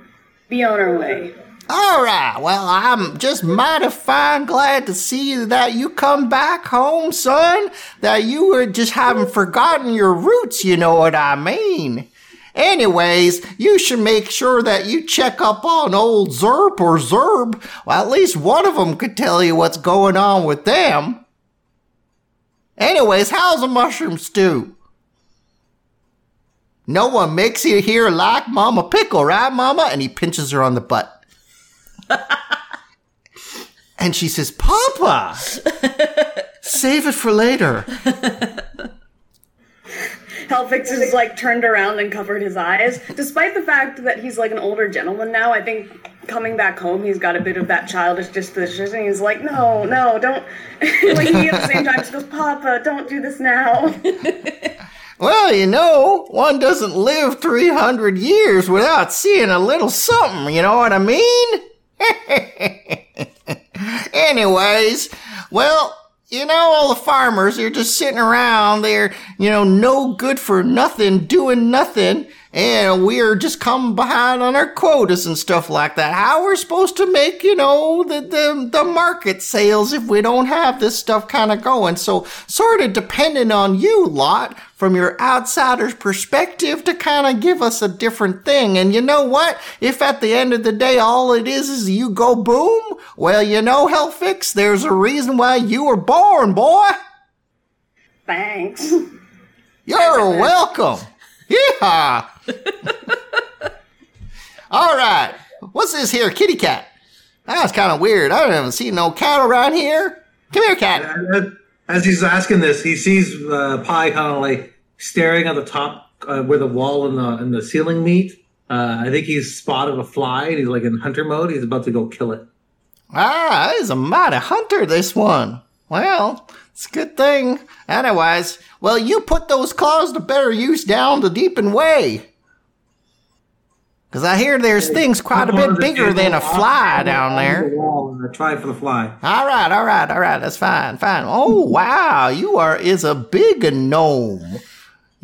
be on our way. All right, well, I'm just mighty fine glad to see that you come back home, son. That you were just haven't forgotten your roots, you know what I mean. Anyways, you should make sure that you check up on old Zerp or Zerb. Well, at least one of them could tell you what's going on with them. Anyways, how's a mushroom stew? No one makes you here like Mama Pickle, right, Mama? And he pinches her on the butt. and she says, Papa, save it for later. Helfix is like turned around and covered his eyes. Despite the fact that he's like an older gentleman now, I think coming back home he's got a bit of that childish disposition. He's like, no, no, don't. like he at the same time just goes, Papa, don't do this now. Well, you know, one doesn't live 300 years without seeing a little something, you know what I mean? Anyways, well, you know, all the farmers, they're just sitting around, they're, you know, no good for nothing, doing nothing, and we're just coming behind on our quotas and stuff like that. How we're supposed to make, you know, the, the, the market sales if we don't have this stuff kind of going. So, sort of depending on you lot from your outsider's perspective to kind of give us a different thing. And you know what? If at the end of the day all it is is you go boom, well, you know, Helfix, there's a reason why you were born, boy. Thanks. You're welcome. Yeah. All right. What's this here, kitty cat? That's kind of weird. I haven't seen no cat around here. Come here, cat. As he's asking this, he sees uh, Pi kind of like staring at the top uh, where the wall and the and the ceiling meet. Uh, I think he's spotted a fly and he's like in hunter mode. He's about to go kill it. Ah, he's a mighty hunter, this one. Well, it's a good thing. Anyways, well, you put those claws to better use down the Deeping Way. Because I hear there's things quite a bit bigger than a fly down the there. wall, and I tried for the fly. All right, all right, all right. That's fine, fine. Oh wow, you are is a big gnome.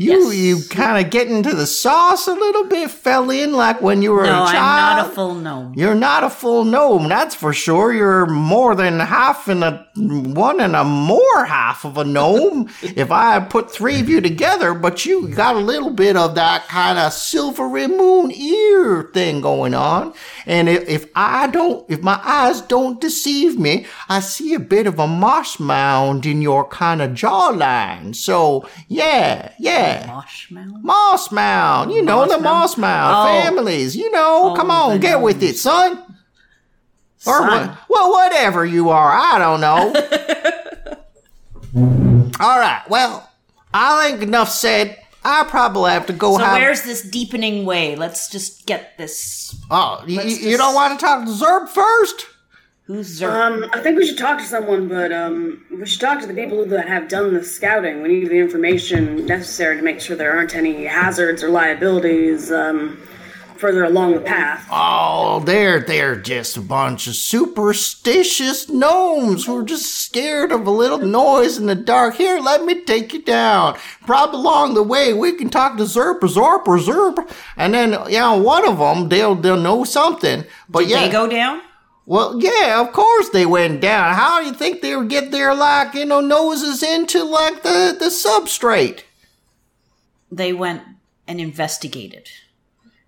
You Yes. you kind of get into the sauce a little bit. Fell in like when you were a child. No, a I'm not a full gnome. You're not a full gnome, that's for sure. You're more than half and a one and a more half of a gnome. if I put three of you together, but you got a little bit of that kind of silvery moon ear thing going on. And if, if I don't, if my eyes don't deceive me, I see a bit of a moss mound in your kind of jawline. So yeah, yeah. Marshmallow? Moss mound, you know Moss the mound Oh. families, you know. Oh, come on, get with it, gnomes. son. Or what? Well, whatever you are, I don't know. All right. Well, I think enough said. I probably have to go So have. where's this deepening way? Let's just get this. oh, you, let's you don't want to talk to Zerb first? Who's Zerp? Um, I think we should talk to someone, but um, we should talk to the people that have done the scouting. We need the information necessary to make sure there aren't any hazards or liabilities um, further along the path. Oh, they're they're just a bunch of superstitious gnomes who are just scared of a little noise in the dark. Here, let me take you down. Probably along the way we can talk to Zerp or Zorp or Zerb, and then yeah, one of them they'll they'll know something. But yeah, They go down? Well, yeah, of course they went down. How do you think they would get their like you know noses into like the the substrate? They went and investigated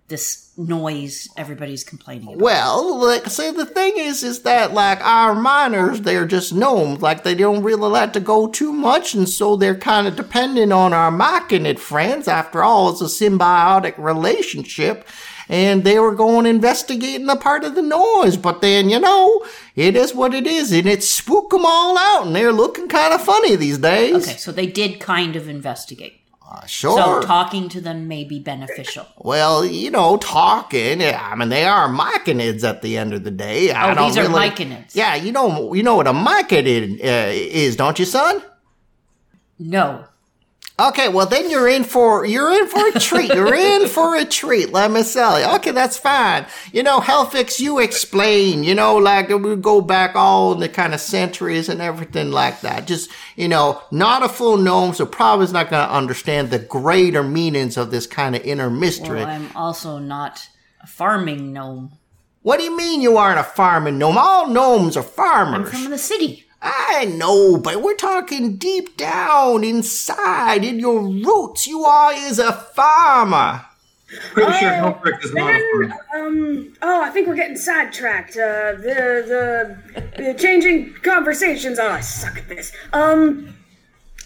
this noise everybody's complaining about. Well, like, say the thing is, is that like our miners, they're just gnomes. Like they don't really like to go too much, and so they're kind of dependent on our myconid friends. After all, it's a symbiotic relationship. And they were going investigating the part of the noise, but then you know it is what it is, and it spooked them all out, and they're looking kind of funny these days. Okay, so they did kind of investigate. Uh, sure. So talking to them may be beneficial. Well, you know, talking. I mean, they are myconids at the end of the day. I Oh, don't these are really- myconids. Yeah, you know, you know what a myconid uh, is, don't you, son? No. Okay, well then you're in for you're in for a treat. You're in for a treat. Let me tell you. Okay, that's fine. You know, Helfix, you explain. You know, like we go back all the kind of centuries and everything like that. Just you know, not a full gnome, so probably is not going to understand the greater meanings of this kind of inner mystery. Well, I'm also not a farming gnome. What do you mean you aren't a farming gnome? All gnomes are farmers. I'm from the city. I know, but we're talking deep down inside in your roots. You are is a farmer. Pretty sure Oh, Helfix is not a then, farmer. um, oh, I think we're getting sidetracked. Uh, the, the, the changing conversations. Oh, I suck at this. Um,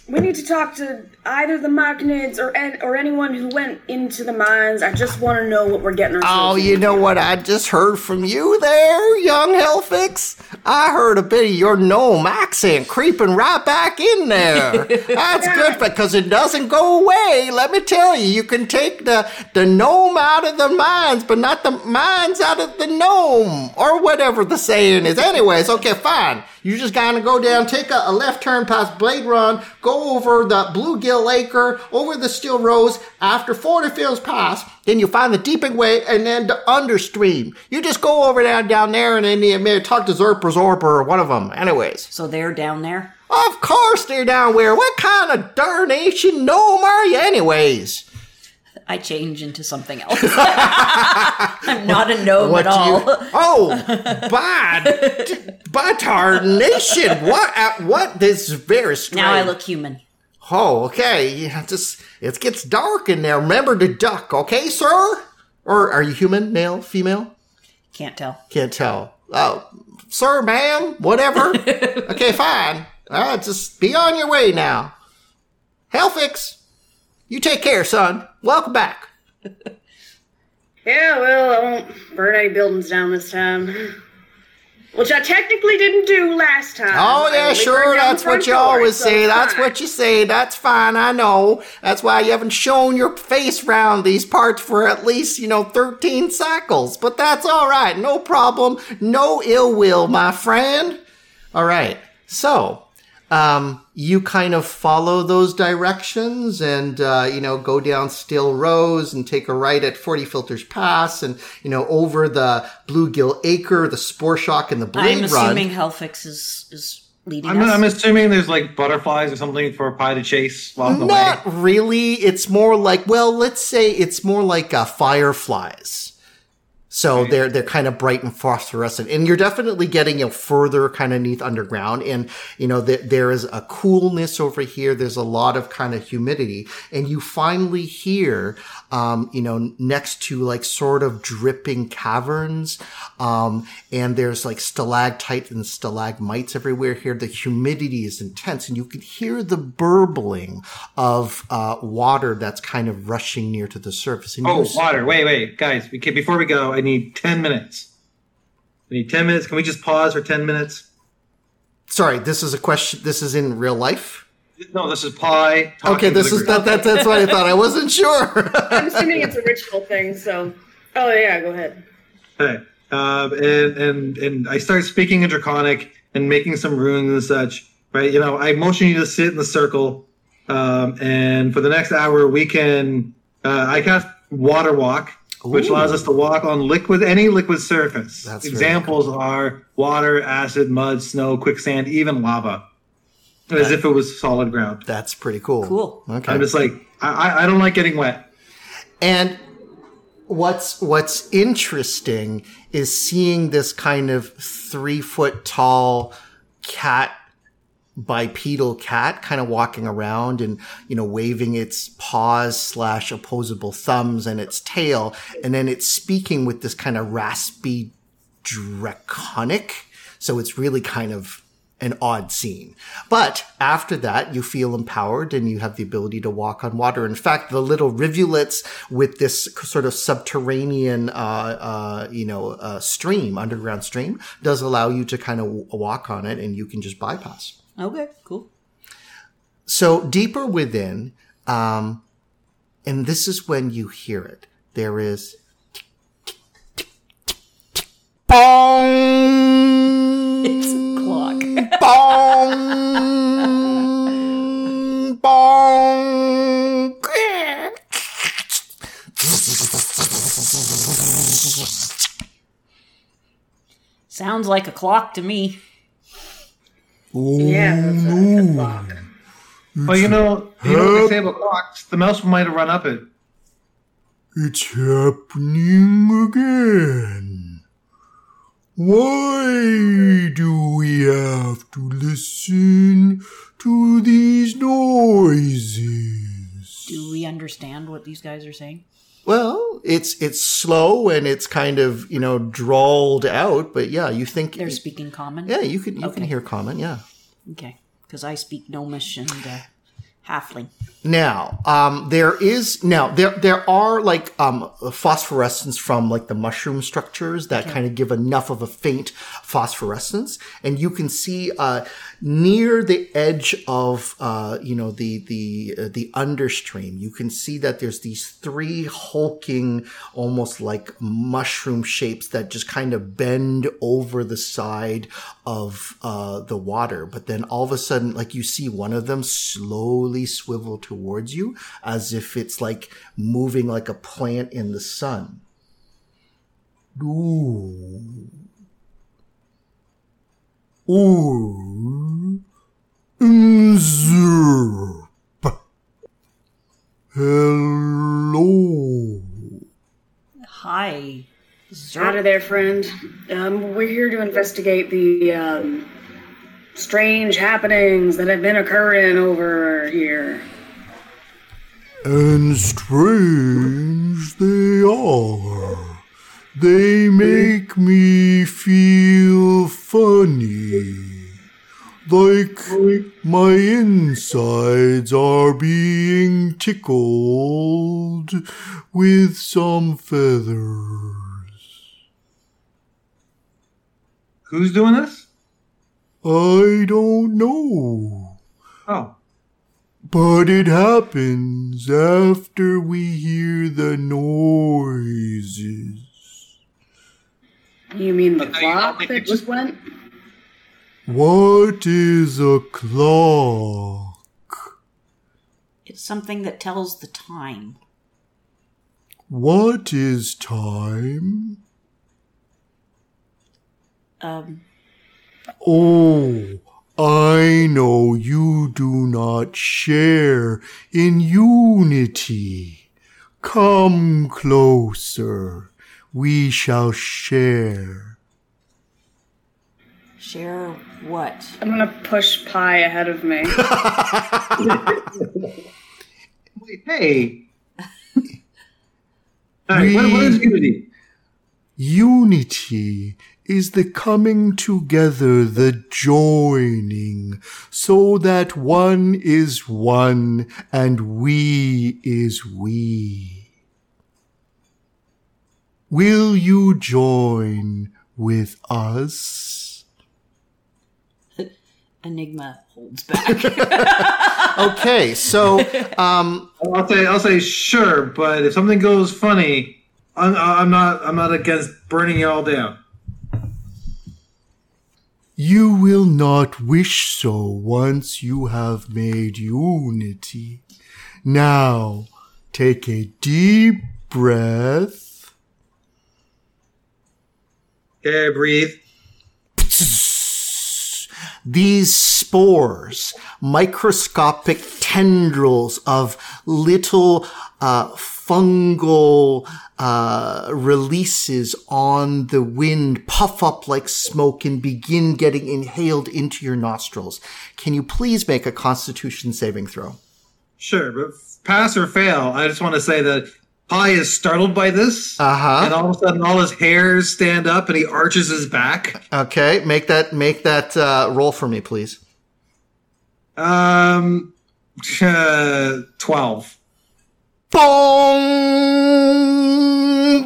we need to talk to either the myconids or or anyone who went into the mines. I just want to know what we're getting Oh, you know what I just heard from you there, young Helfix? I heard a bit of your gnome accent creeping right back in there. That's good because it doesn't go away. Let me tell you, you can take the, the gnome out of the mines, but not the mines out of the gnome, or whatever the saying is. Anyways, okay, fine. You just gotta go down, take a, a left turn past Blade Run, go over the Bluegill Acre, over the Steel Rose. After Fortifield's Pass, then you find the Deeping Way and then the Understream. You just go over down down there and then you may talk to Zerp or Zorp or one of them. Anyways, So they're down there. of course they're down where. What kind of darnation gnome are you, anyways? I change into something else. I'm not a gnome What at all. you? Oh, bad, bad tarnation. What? uh, What? This is very strange. Now I look human. Oh, okay. Yeah, just it gets dark in there. Remember to duck, okay, sir? Or are you human, male, female? Can't tell. Can't tell. Oh, sir, ma'am, whatever. okay, fine. Uh, just be on your way now. Helfix, you take care, son. Welcome back. Yeah, well, I won't burn any buildings down this time. Which I technically didn't do last time. Oh yeah, sure. That's what you door, always so say. That's fine. what you say. That's fine. I know. That's why you haven't shown your face round these parts for at least you know thirteen cycles. But that's all right. No problem. No ill will, my friend. All right. So, um, you kind of follow those directions and, uh, you know, go down Still Rose and take a right at 40 Filters Pass and, you know, over the Bluegill Acre, the Spore Shock, and the Blade I'm Run. assuming Helfix is is leading I'm, us. I'm assuming there's like butterflies or something for a pie to chase along the way. Not really. It's more like, well, let's say it's more like uh, fireflies. So Right. they're they're kind of bright and phosphorescent, and you're definitely getting you know, further kind of neath underground, and you know th- there is a coolness over here. There's a lot of kind of humidity, and you finally hear, um, you know, next to like sort of dripping caverns, um, and there's like stalactites and stalagmites everywhere here. The humidity is intense, and you can hear the burbling of uh, water that's kind of rushing near to the surface. And Oh, water. Wait, wait, guys. Okay, before we go, I need 10 minutes. I need 10 minutes. Can we just pause for 10 minutes? Sorry, this is a question. This is in real life. No, this is pie. Okay, this is that, that. That's what I thought. I wasn't sure. I'm assuming it's a ritual thing, so. Oh, yeah, go ahead. Okay. Um, and, and, and I start speaking in Draconic and making some runes and such, right? You know, I motion you to sit in the circle. Um, and for the next hour, we can, uh, I cast Water Walk, which allows us to walk on liquid, any liquid surface. That's very Examples are water, acid, mud, snow, quicksand, even lava. As if it was solid ground. That's pretty cool. Cool. Okay. I'm just like, I, I- I don't like getting wet. And what's what's interesting is seeing this kind of three foot tall cat bipedal cat kind of walking around and you know waving its paws slash opposable thumbs and its tail and then it's speaking with this kind of raspy draconic so it's really kind of an odd scene. But after that, you feel empowered and you have the ability to walk on water. In fact, the little rivulets with this sort of subterranean, uh, uh, you know, uh, stream, underground stream, does allow you to kind of walk on it and you can just bypass. Okay, cool. So deeper within, um, and this is when you hear it. There is bong. It's a clock. bong, bong. Sounds like a clock to me. Yeah, that's a clock. Well, you know, you know what they say about clocks. The mouse might have run up it. It's happening again. Why do we have to listen to these noises? Do we understand what these guys are saying? Well, it's it's slow and it's kind of you know drawled out, but yeah, you think They're speaking common? yeah, you can you can hear common, yeah. Okay. Because I speak Gnomish and uh, Halfling. Now, um, there is now there there are like um, phosphorescence from like the mushroom structures that kind of give enough of a faint phosphorescence, and you can see uh, near the edge of uh, you know the the uh, the understream. You can see that there's these three hulking, almost like mushroom shapes that just kind of bend over the side of uh, the water. But then all of a sudden, like you see one of them slowly swivel towards you as if it's like moving like a plant in the sun. Ooh. Ooh. Zerp. Hello. Hi. Out of there, friend. Um, we're here to investigate the um, strange happenings that have been occurring over here. And strange they are. They make me feel funny. Like my insides are being tickled with some feathers. Who's doing this? I don't know. Oh, But it happens after we hear the noises. You mean the But you don't clock that just went? What is a clock? It's something that tells the time. What is time? Um, Oh, I know you do not share in unity. Come closer. We shall share. share what? I'm gonna push Pi ahead of me. wait, hey. All right, what, what is unity? Unity is the coming together, the joining, so that one is one and we is we. Will you join with us? Enigma holds back. Okay, so um, I'll say, I'll say sure, but if something goes funny, I'm, I'm not, I'm not against burning you all down. You will not wish so once you have made unity. Now, take a deep breath. Okay, breathe. these spores, microscopic tendrils of little uh, fungal uh, releases on the wind puff up like smoke and begin getting inhaled into your nostrils. Can you please make a constitution saving throw? Sure, but pass or fail, I just want to say that Pi is startled by this, Uh-huh. and all of a sudden, all his hairs stand up, and he arches his back. Okay, make that make that uh, roll for me, please. Um, uh, twelve. Bong,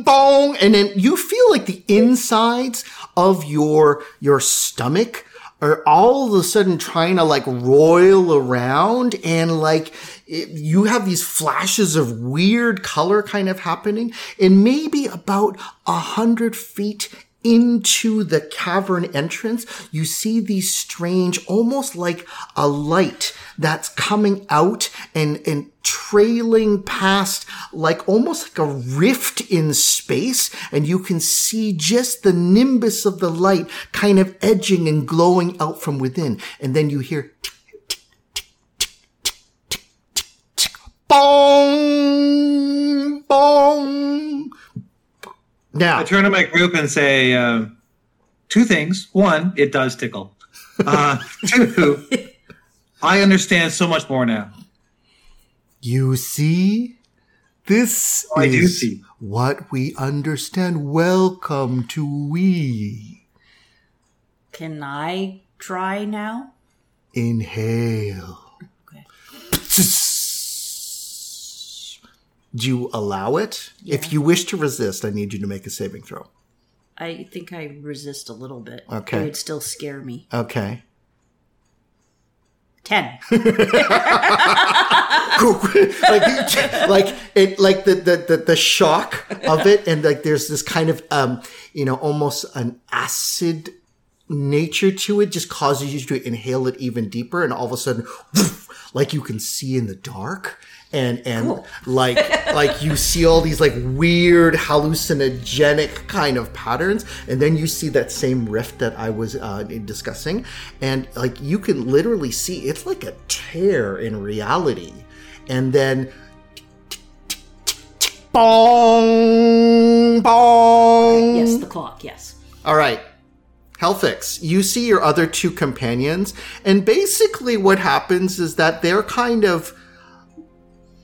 bong, and then you feel like the insides of your your stomach are all of a sudden trying to like roil around and like it, you have these flashes of weird color kind of happening. And maybe about a hundred feet into the cavern entrance, you see these strange, almost like a light that's coming out and, and trailing past like almost like a rift in space. And you can see just the nimbus of the light kind of edging and glowing out from within. And then you hear tick, tick, Now, I turn to my group and say uh, two things. One, it does tickle. Uh, two, I understand so much more now. You see? This I do is see. what we understand. Welcome to we. Can I try now? Inhale. Okay. Do you allow it? If you wish to resist, I need you to make a saving throw. I think I resist a little bit. Okay. It would still scare me. Okay. Ten. like like it like the, the the the shock of it and like there's this kind of um you know almost an acid nature to it just causes you to inhale it even deeper and all of a sudden like you can see in the dark and and like like you see all these like weird hallucinogenic kind of patterns and then you see that same rift that i was uh, discussing and like you can literally see it's like a tear in reality and then bong bong yes, the clock. Yes. all right. Helfix, you see your other two companions, and basically what happens is that they're kind of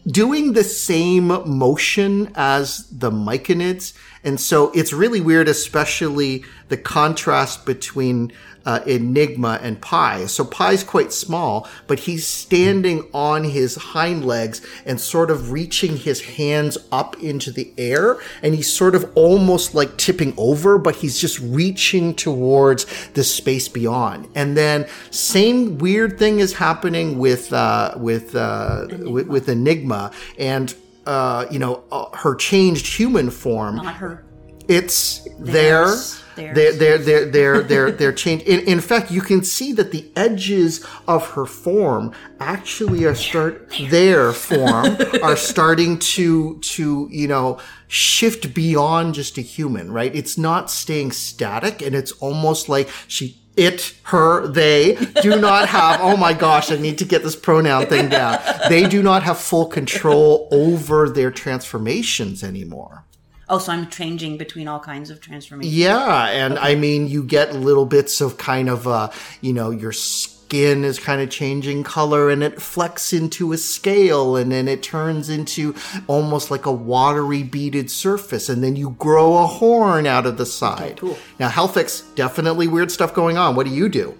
doing the same motion as the Myconids. And so it's really weird, especially the contrast between uh, Enigma and Pi. So Pi's quite small, but he's standing on his hind legs and sort of reaching his hands up into the air. And he's sort of almost like tipping over, but he's just reaching towards the space beyond. And then same weird thing is happening with, uh, with, uh, with, with Enigma and, uh, you know, uh, her changed human form Not her. it's there. They're they're they're they're they're they're changed. In, in fact, you can see that the edges of her form actually are start their form are starting to to you know shift beyond just a human. Right? It's not staying static, and it's almost like she. It, her, they do not have, oh my gosh, I need to get this pronoun thing down. They do not have full control over their transformations anymore. Oh, so I'm changing between all kinds of transformations. Yeah, and I mean, you get little bits of kind of, uh, you know, your skin is kind of changing color and it flecks into a scale and then it turns into almost like a watery beaded surface and then you grow a horn out of the side. cool. Now, Helfix, definitely weird stuff going on. What do you do?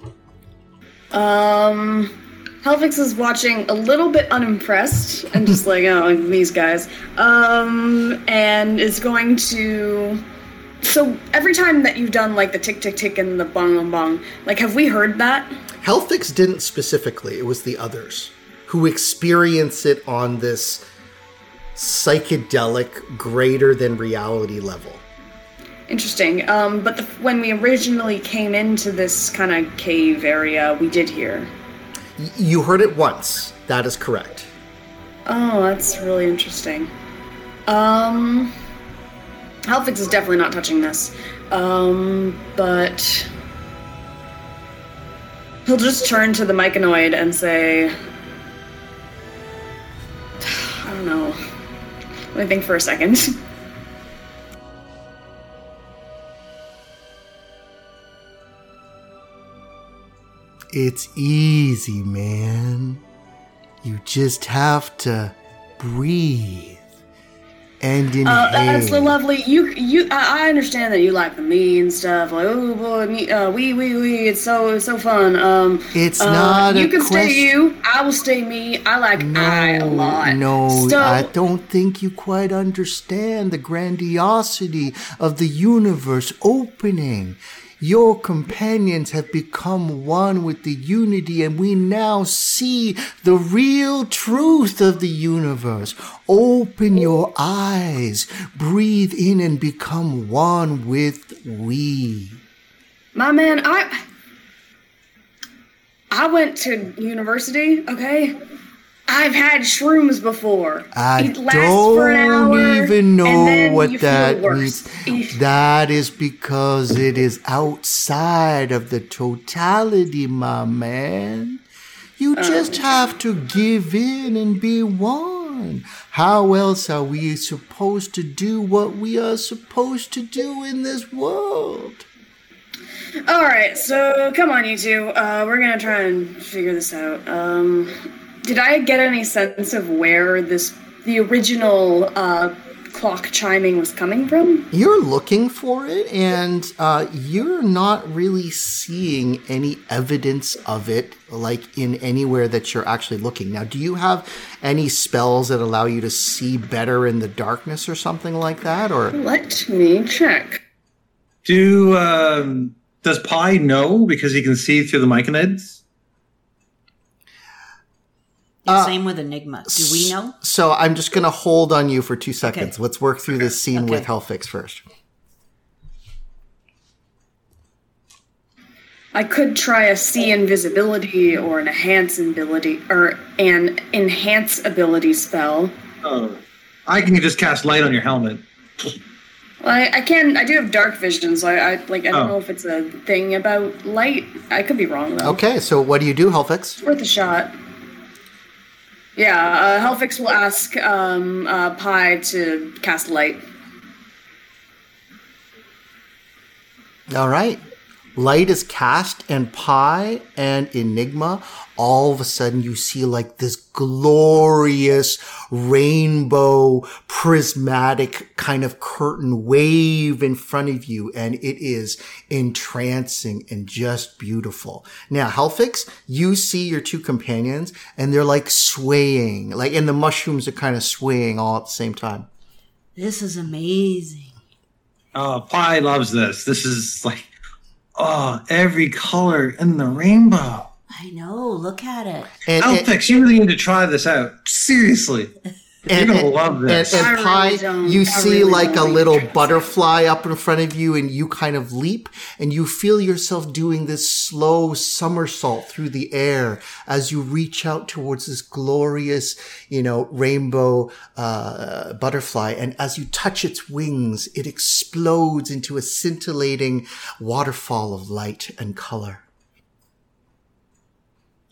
Um, Helfix is watching a little bit unimpressed and just like, oh, these guys. Um, and is going to. So every time that you've done like the tick tick tick and the bong bong bong, like have we heard that? Helfix didn't specifically, it was the others who experience it on this psychedelic, greater than reality level. Interesting. Um, but the, when we originally came into this kind of cave area, we did hear. You heard it once. That is correct. Oh, that's really interesting. Um, Helfix is definitely not touching this. Um, but he'll just turn to the myconid and say, I don't know. Let me think for a second. It's easy, man. You just have to breathe and inhale. Uh, that's the lovely. You, you. I, I understand that you like the me and stuff. Like, oh boy, me, uh, we, we, we. It's so, it's so fun. Um, It's uh, not a You can stay you. I will stay me. I like I a lot. No, So, I don't think you quite understand the grandiosity of the universe opening. Your companions have become one with the unity, and we now see the real truth of the universe. Open your eyes, breathe in, and become one with we. my man, I. I went to university. Okay. I've had shrooms before. I it lasts for an don't hour, even know what that means. that is because it is outside of the totality, my man. You Oh, just have to give in and be one. How else are we supposed to do what we are supposed to do in this world? All right, so come on, you two. Uh, we're gonna try and figure this out. Um, did I get any sense of where this the original uh, clock chiming was coming from? You're looking for it, and uh, you're not really seeing any evidence of it, like in anywhere that you're actually looking. Now, do you have any spells that allow you to see better in the darkness or something like that? Or Let me check. Do um, does Pi know because he can see through the myconids? Yeah, uh, Same with Enigma. Do we know? so, I'm just going to hold on you for two seconds. Okay. Let's work through this scene with Okay. Helfix first. I could try a see invisibility or an enhance ability or an enhance ability spell. Oh, I can just cast light on your helmet. Well, I, I can. I do have dark vision, so I, I like. I don't Oh. know if it's a thing about light. I could be wrong though. Okay, so what do you do, Helfix? worth a shot. Yeah, uh, Helfix will ask um, uh, Pi to cast light. All right. Light is cast, and Pi and Enigma, all of a sudden you see like this glorious rainbow prismatic kind of curtain wave in front of you, and it is entrancing and just beautiful. Now, Helfix, you see your two companions, and they're like swaying, like, and the mushrooms are kind of swaying all at the same time. This is amazing. Oh, Pi loves this. This is like, oh, every color in the rainbow. I know. Look at it. And, and- Helfix, you really need to try this out. Seriously. And, You're gonna love this. And, and I really you I see really like a little butterfly up in front of you, and you kind of leap, and you feel yourself doing this slow somersault through the air as you reach out towards this glorious, you know, rainbow uh, butterfly. And as you touch its wings, it explodes into a scintillating waterfall of light and color.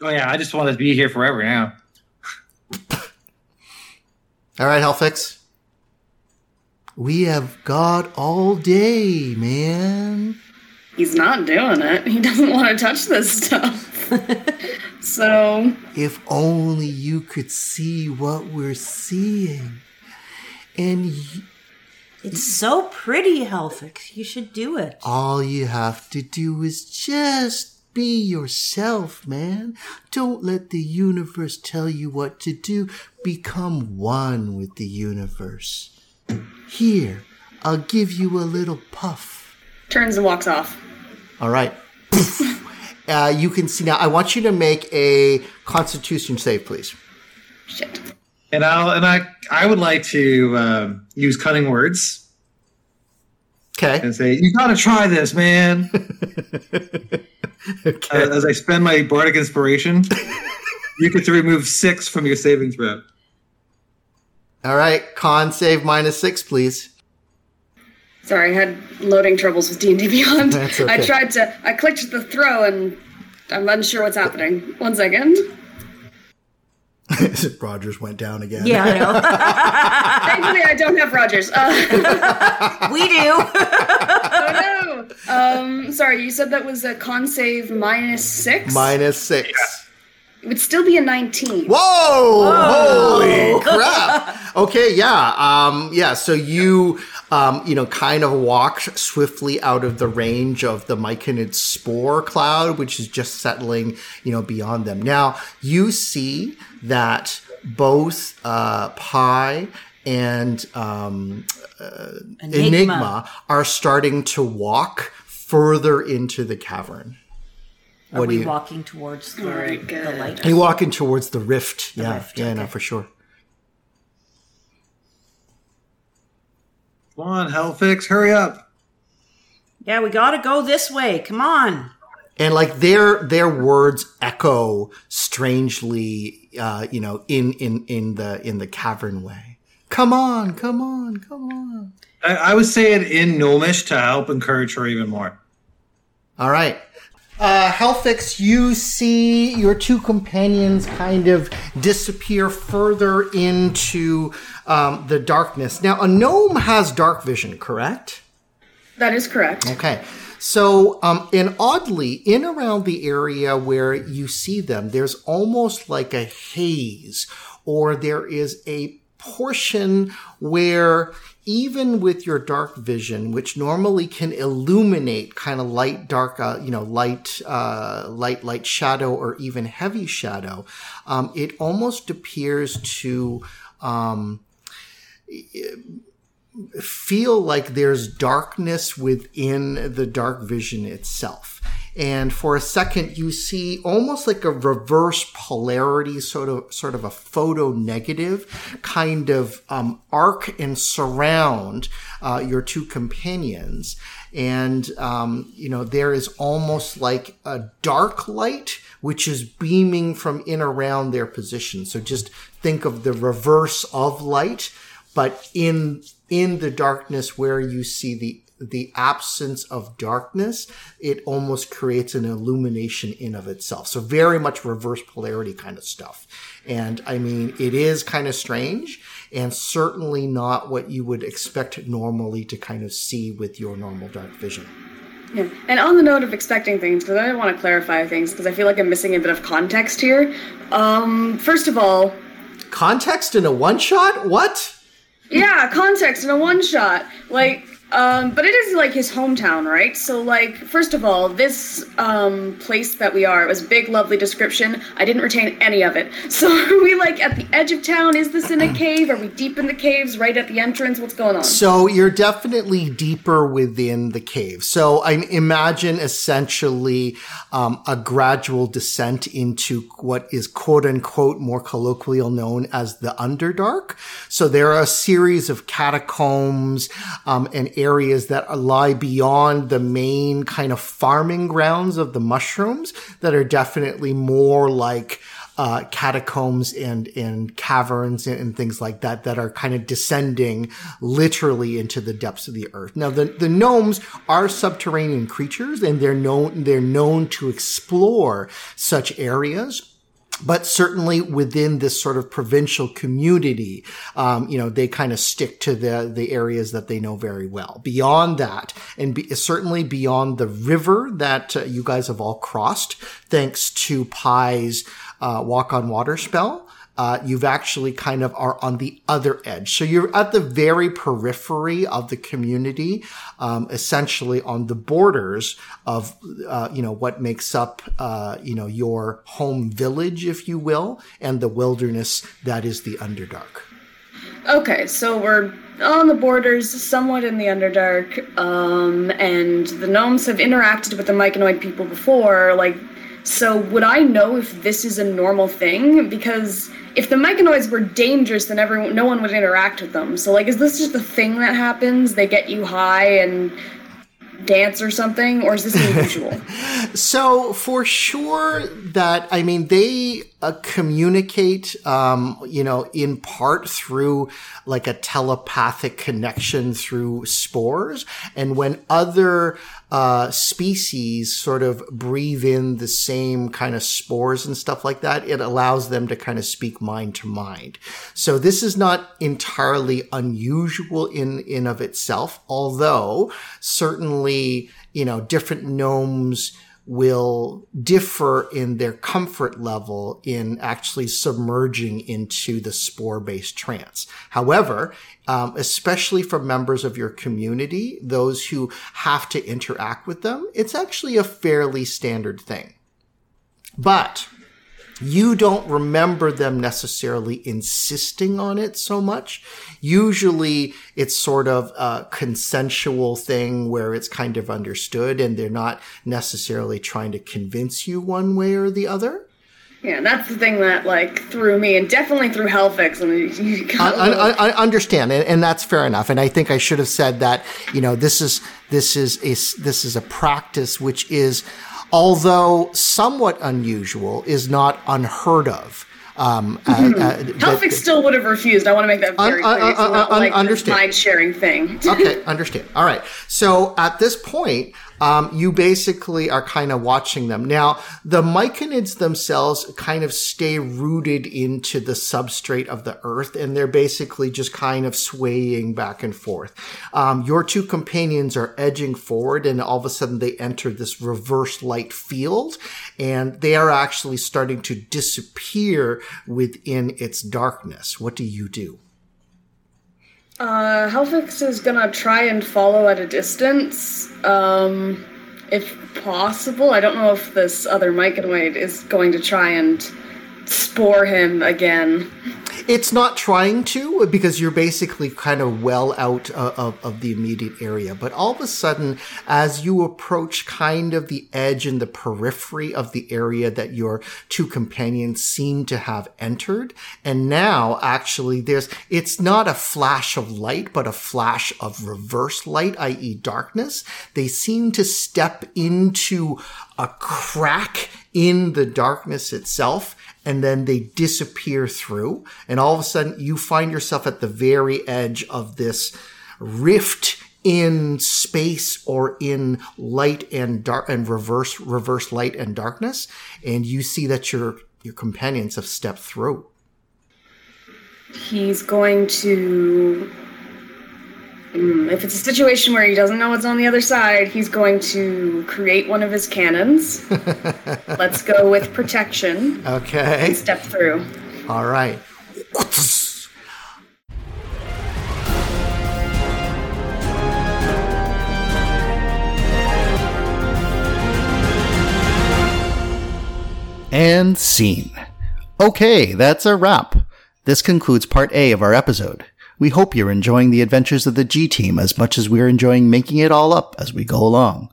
Oh yeah, I just want to be here forever now. All right, Helfix. We have got all day, man. He's not doing it. He doesn't want to touch this stuff. so, If only you could see what we're seeing. And y- It's so pretty, Helfix. You should do it. all you have to do is just be yourself, man. Don't let the universe tell you what to do. Become one with the universe. Here, I'll give you a little puff. turns and walks off. All right. uh, you can see now. I want you to make a Constitution save, please. Shit. And I'll and I I would like to um, use cunning words Okay. and say, "You got to try this, man." Okay. Uh, as I spend my bardic inspiration, you get to remove six from your saving throw. All right. Con save minus six, please. Sorry, I had loading troubles with D and D Beyond. That's I tried to. I clicked the throw and I'm unsure what's happening. One second. Rogers went down again. Yeah, I know. Thankfully, I don't have Rogers. Uh, we do. oh no. Um, sorry, you said that was a con save minus six. Minus six. It would still be a 19. Whoa! Holy crap! Okay, yeah, um, yeah. So you, um, you know, kind of walk swiftly out of the range of the myconid spore cloud, which is just settling, you know, beyond them. Now you see that both uh, Pi and um, uh, Enigma. Enigma are starting to walk further into the cavern. Are What do we you- walking towards the, Alright, the light? You're walking towards the rift. yeah, rift, yeah, no, for sure. Come on, Helfix, hurry up. Yeah, we gotta go this way. Come on. and like their their words echo strangely uh you know in in in the in the cavern way come on come on come on I, I would say it in Gnomish to help encourage her even more. all right uh Helfix, you see your two companions kind of disappear further into um, the darkness. Now, a gnome has dark vision, correct? That is correct. Okay. So, um, and oddly, in around the area where you see them, there's almost like a haze, or there is a portion where even with your dark vision, which normally can illuminate kind of light, dark, uh, you know, light, uh, light, light shadow, or even heavy shadow, um, it almost appears to, um, feel like there's darkness within the dark vision itself. And for a second, you see almost like a reverse polarity, sort of, sort of a photo negative kind of um, arc and surround uh, your two companions. And, um, you know, there is almost like a dark light which is beaming from in around their position. So just think of the reverse of light but in in the darkness where you see the the absence of darkness it almost creates an illumination in of itself so very much reverse polarity kind of stuff and i mean it is kind of strange and certainly not what you would expect normally to kind of see with your normal dark vision Yeah. And on the note of expecting things, because I want to clarify things, because I feel like I'm missing a bit of context here. Um, first of all, context in a one shot what yeah, context in a one shot. Like, um, but it is like his hometown, right? So, like, first of all, this um, place that we are, it was a big, lovely description. I didn't retain any of it. So, are we like at the edge of town? Is this in a cave? Are we deep in the caves, right at the entrance? What's going on? So you're definitely deeper within the cave. So I imagine essentially um, a gradual descent into what is quote unquote more colloquial known as the Underdark. So there are a series of catacombs um, and areas that lie beyond the main kind of farming grounds of the mushrooms that are definitely more like uh, catacombs and and caverns and, and things like that that are kind of descending literally into the depths of the earth. Now the the gnomes are subterranean creatures and they're known they're known to explore such areas but certainly within this sort of provincial community, um, you know, they kind of stick to the the areas that they know very well. Beyond that, and be, certainly beyond the river that uh, you guys have all crossed, thanks to Pi's uh, walk on water spell. Uh, you've actually kind of are on the other edge. So you're at the very periphery of the community, um, essentially on the borders of, uh, you know, what makes up, uh, you know, your home village, if you will, and the wilderness that is the Underdark. Okay, so we're on the borders, somewhat in the Underdark, um, and the gnomes have interacted with the myconid people before. Like, so would I know if this is a normal thing? Because if the myconids were dangerous, then everyone, no one would interact with them. So, like, is this just a thing that happens? They get you high and dance or something, or is this unusual? So for sure that I mean they uh, communicate, um, you know, in part through like a telepathic connection through spores. And when other uh, species sort of breathe in the same kind of spores and stuff like that, it allows them to kind of speak mind to mind. So this is not entirely unusual in in of itself, although certainly you know different gnomes will differ in their comfort level in actually submerging into the spore based trance. However, um, especially for members of your community, those who have to interact with them, it's actually a fairly standard thing. But you don't remember them necessarily insisting on it so much. Usually it's sort of a consensual thing where it's kind of understood and they're not necessarily trying to convince you one way or the other. Yeah, that's the thing that like threw me, and definitely threw Helfix. And you I, I, I understand, and, and, that's fair enough. And I think I should have said that. You know, this is this is a this is a practice which is although somewhat unusual, is not unheard of. Um, mm-hmm. uh, uh, still would have refused. I want to make that very un- clear. It's not like understand. mind sharing thing. okay, understand. All right. So at this point, um, you basically are kind of watching them. Now, the myconids themselves kind of stay rooted into the substrate of the earth, and they're basically just kind of swaying back and forth. Um, your two companions are edging forward, and all of a sudden they enter this reverse light field, and they are actually starting to disappear within its darkness. What do you do? Uh, Helfix is gonna try and follow at a distance, um, if possible. I don't know if this other myconid is going to try and spore him again. It's not trying to because you're basically kind of well out uh, of, of the immediate area. But all of a sudden, as you approach kind of the edge and the periphery of the area that your two companions seem to have entered, and now actually there's, it's not a flash of light, but a flash of reverse light, i.e. darkness. They seem to step into a crack in the darkness itself and then they disappear through. And all of a sudden you find yourself at the very edge of this rift in space or in light and dark and reverse, reverse light and darkness. And you see that your, your companions have stepped through. He's going to Mm, if it's a situation where he doesn't know what's on the other side, he's going to create one of his cannons. Let's go with protection. Okay. Step through. All right. And scene. Okay, that's a wrap. This concludes part A of our episode. We hope you're enjoying the adventures of the G Team as much as we're enjoying making it all up as we go along.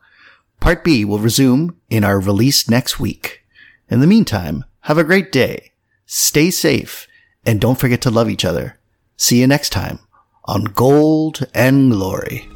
Part B will resume in our release next week. In the meantime, have a great day, stay safe, and don't forget to love each other. See you next time on Gold and Glory.